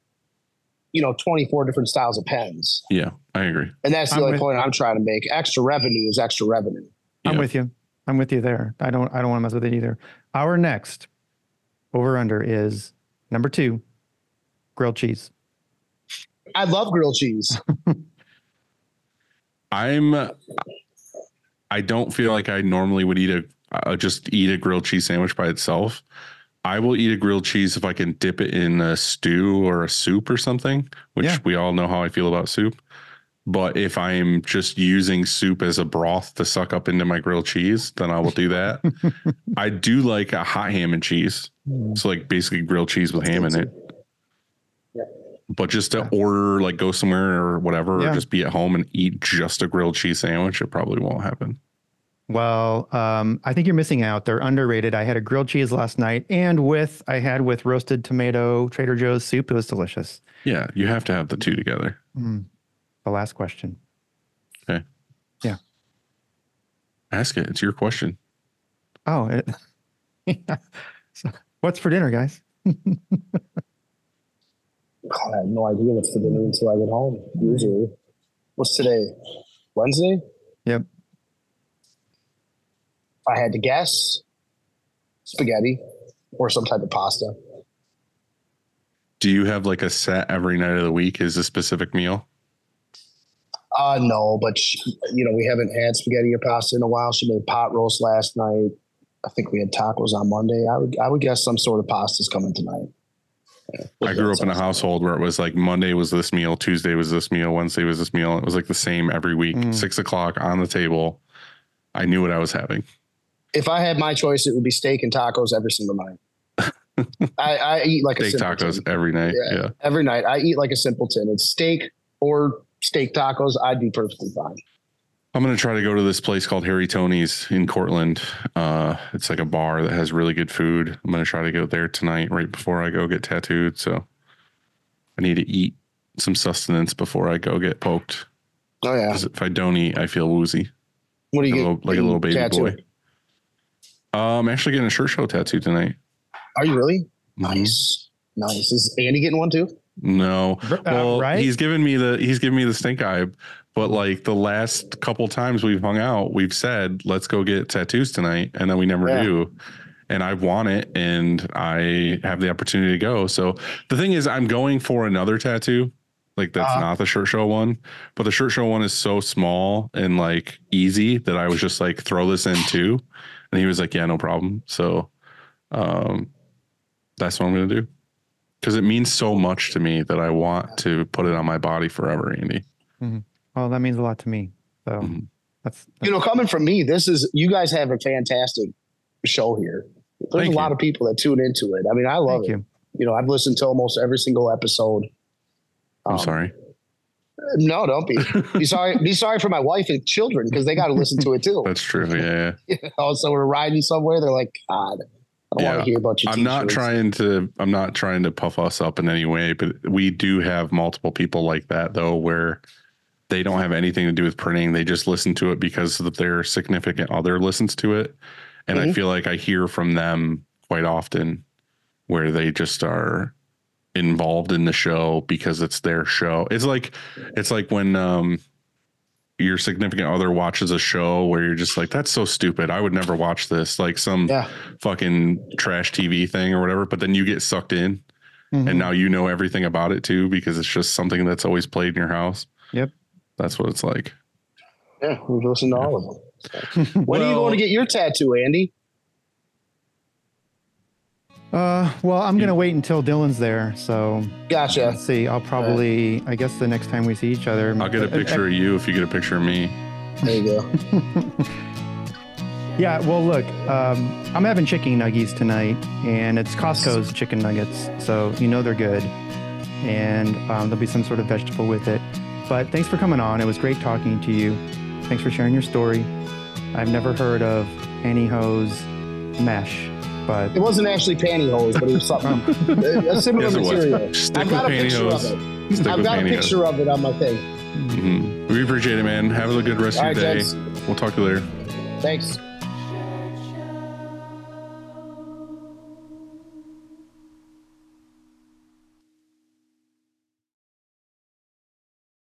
You know, twenty four different styles of pens, yeah i agree and that's the I'm only with- point I'm trying to make. Extra revenue is extra revenue. I'm Yeah. with you. I'm with you there. I don't. I don't want to mess with it either. Our next over under is number two, grilled cheese. I love grilled cheese. I'm. I don't feel like I normally would eat a uh, just eat a grilled cheese sandwich by itself. I will eat a grilled cheese if I can dip it in a stew or a soup or something, which Yeah. we all know how I feel about soup. But if I'm just using soup as a broth to suck up into my grilled cheese, then I will do that. I do like a hot ham and cheese. So like basically grilled cheese with ham in it. Yeah. But just to order, like go somewhere or whatever, Yeah. or just be at home and eat just a grilled cheese sandwich, it probably won't happen. Well, um, I think you're missing out. They're underrated. I had a grilled cheese last night, and with I had with roasted tomato Trader Joe's soup. It was delicious. Yeah, you have to have the two together. Mm. The last question. Okay. Yeah. Ask it. It's your question. Oh, it, so, what's for dinner, guys? I had no idea what's for dinner until I get home. Usually, what's today? Wednesday. Yep. If I had to guess, spaghetti or some type of pasta. Do you have like a set every night of the week? Is a specific meal? Uh no, but she, you know we haven't had spaghetti or pasta in a while. She made pot roast last night. I think we had tacos on Monday. I would I would guess some sort of pasta's coming tonight. I grew up in a household where it was like Monday was this meal, Tuesday was this meal, Wednesday was this meal. It was like the same every week. Mm. Six o'clock on the table. I knew what I was having. If I had my choice, it would be steak and tacos every single night. I, I eat like a Steak simpleton. tacos every night. Yeah. Yeah. every night. I eat like a simpleton. It's steak or steak tacos. I'd be perfectly fine. I'm gonna try to go to this place called Harry Tony's in Cortland. Uh, it's like a bar that has really good food. I'm gonna try to go there tonight, right before I go get tattooed. So I need to eat some sustenance before I go get poked. Oh yeah. if I don't eat, I feel woozy, What do like a you little, get? like a little baby tattooed? boy. Uh, I'm actually getting a shirt show tattoo tonight. Are you really? Mhm. Nice. Nice. Is Andy getting one too? No, Uh, well, right? he's given me the he's given me the stink eye. But like the last couple times we've hung out, we've said let's go get tattoos tonight, and then we never Yeah. do. And I want it, and I have the opportunity to go. So the thing is, I'm going for another tattoo. Like that's Uh-huh. not the shirt show one, but the shirt show one is so small and like easy that I was just like throw this in too, and he was like, yeah, no problem. So, um, that's what I'm gonna do because it means so much to me that I want to put it on my body forever, Andy. Well, that means a lot to me. So Mhm. that's, You know, coming from me, this is you guys have a fantastic show here. There's Thank a you. lot of people that tune into it. I mean, I love thank it. you. You know, I've listened to almost every single episode. I'm Um, sorry. No, don't be. Be sorry. Be sorry for my wife and children because they got to listen to it too. That's true. Yeah. so we're riding somewhere. They're like, God, I don't want to hear about your I'm not trying to I'm not trying to puff us up in any way, but we do have multiple people like that though where they don't have anything to do with printing. They just listen to it because of their significant other listens to it. And I Mhm. feel like I hear from them quite often where they just are involved in the show because it's their show. It's like it's like when um your significant other watches a show where you're just like, that's so stupid. I would never watch this. Like some Yeah. fucking trash TV thing or whatever, but then you get sucked in Mhm. and now you know everything about it too because it's just something that's always played in your house. Yep. That's what it's like. Yeah, we've listened to all of them. When are you going to get your tattoo, Andy? Uh, well, I'm gonna wait until Dylan's there. So Gotcha. let's see. I'll probably, I guess, the next time we see each other, I'll get a picture of you if you get a picture of me. There you go. Yeah, well, look, um, I'm having chicken nuggies tonight, and it's Costco's chicken nuggets, so you know they're good, and um, there'll be some sort of vegetable with it. But thanks for coming on. It was great talking to you. Thanks for sharing your story. I've never heard of pantyhose mesh, but It wasn't actually pantyhose, but it was something a similar Yes, material. Stick I've got a picture of it. Stick I've with got a picture of it on my thing. Mhm. We appreciate it, man. Have a good rest All of right, your day. gents. We'll talk to you later. Thanks.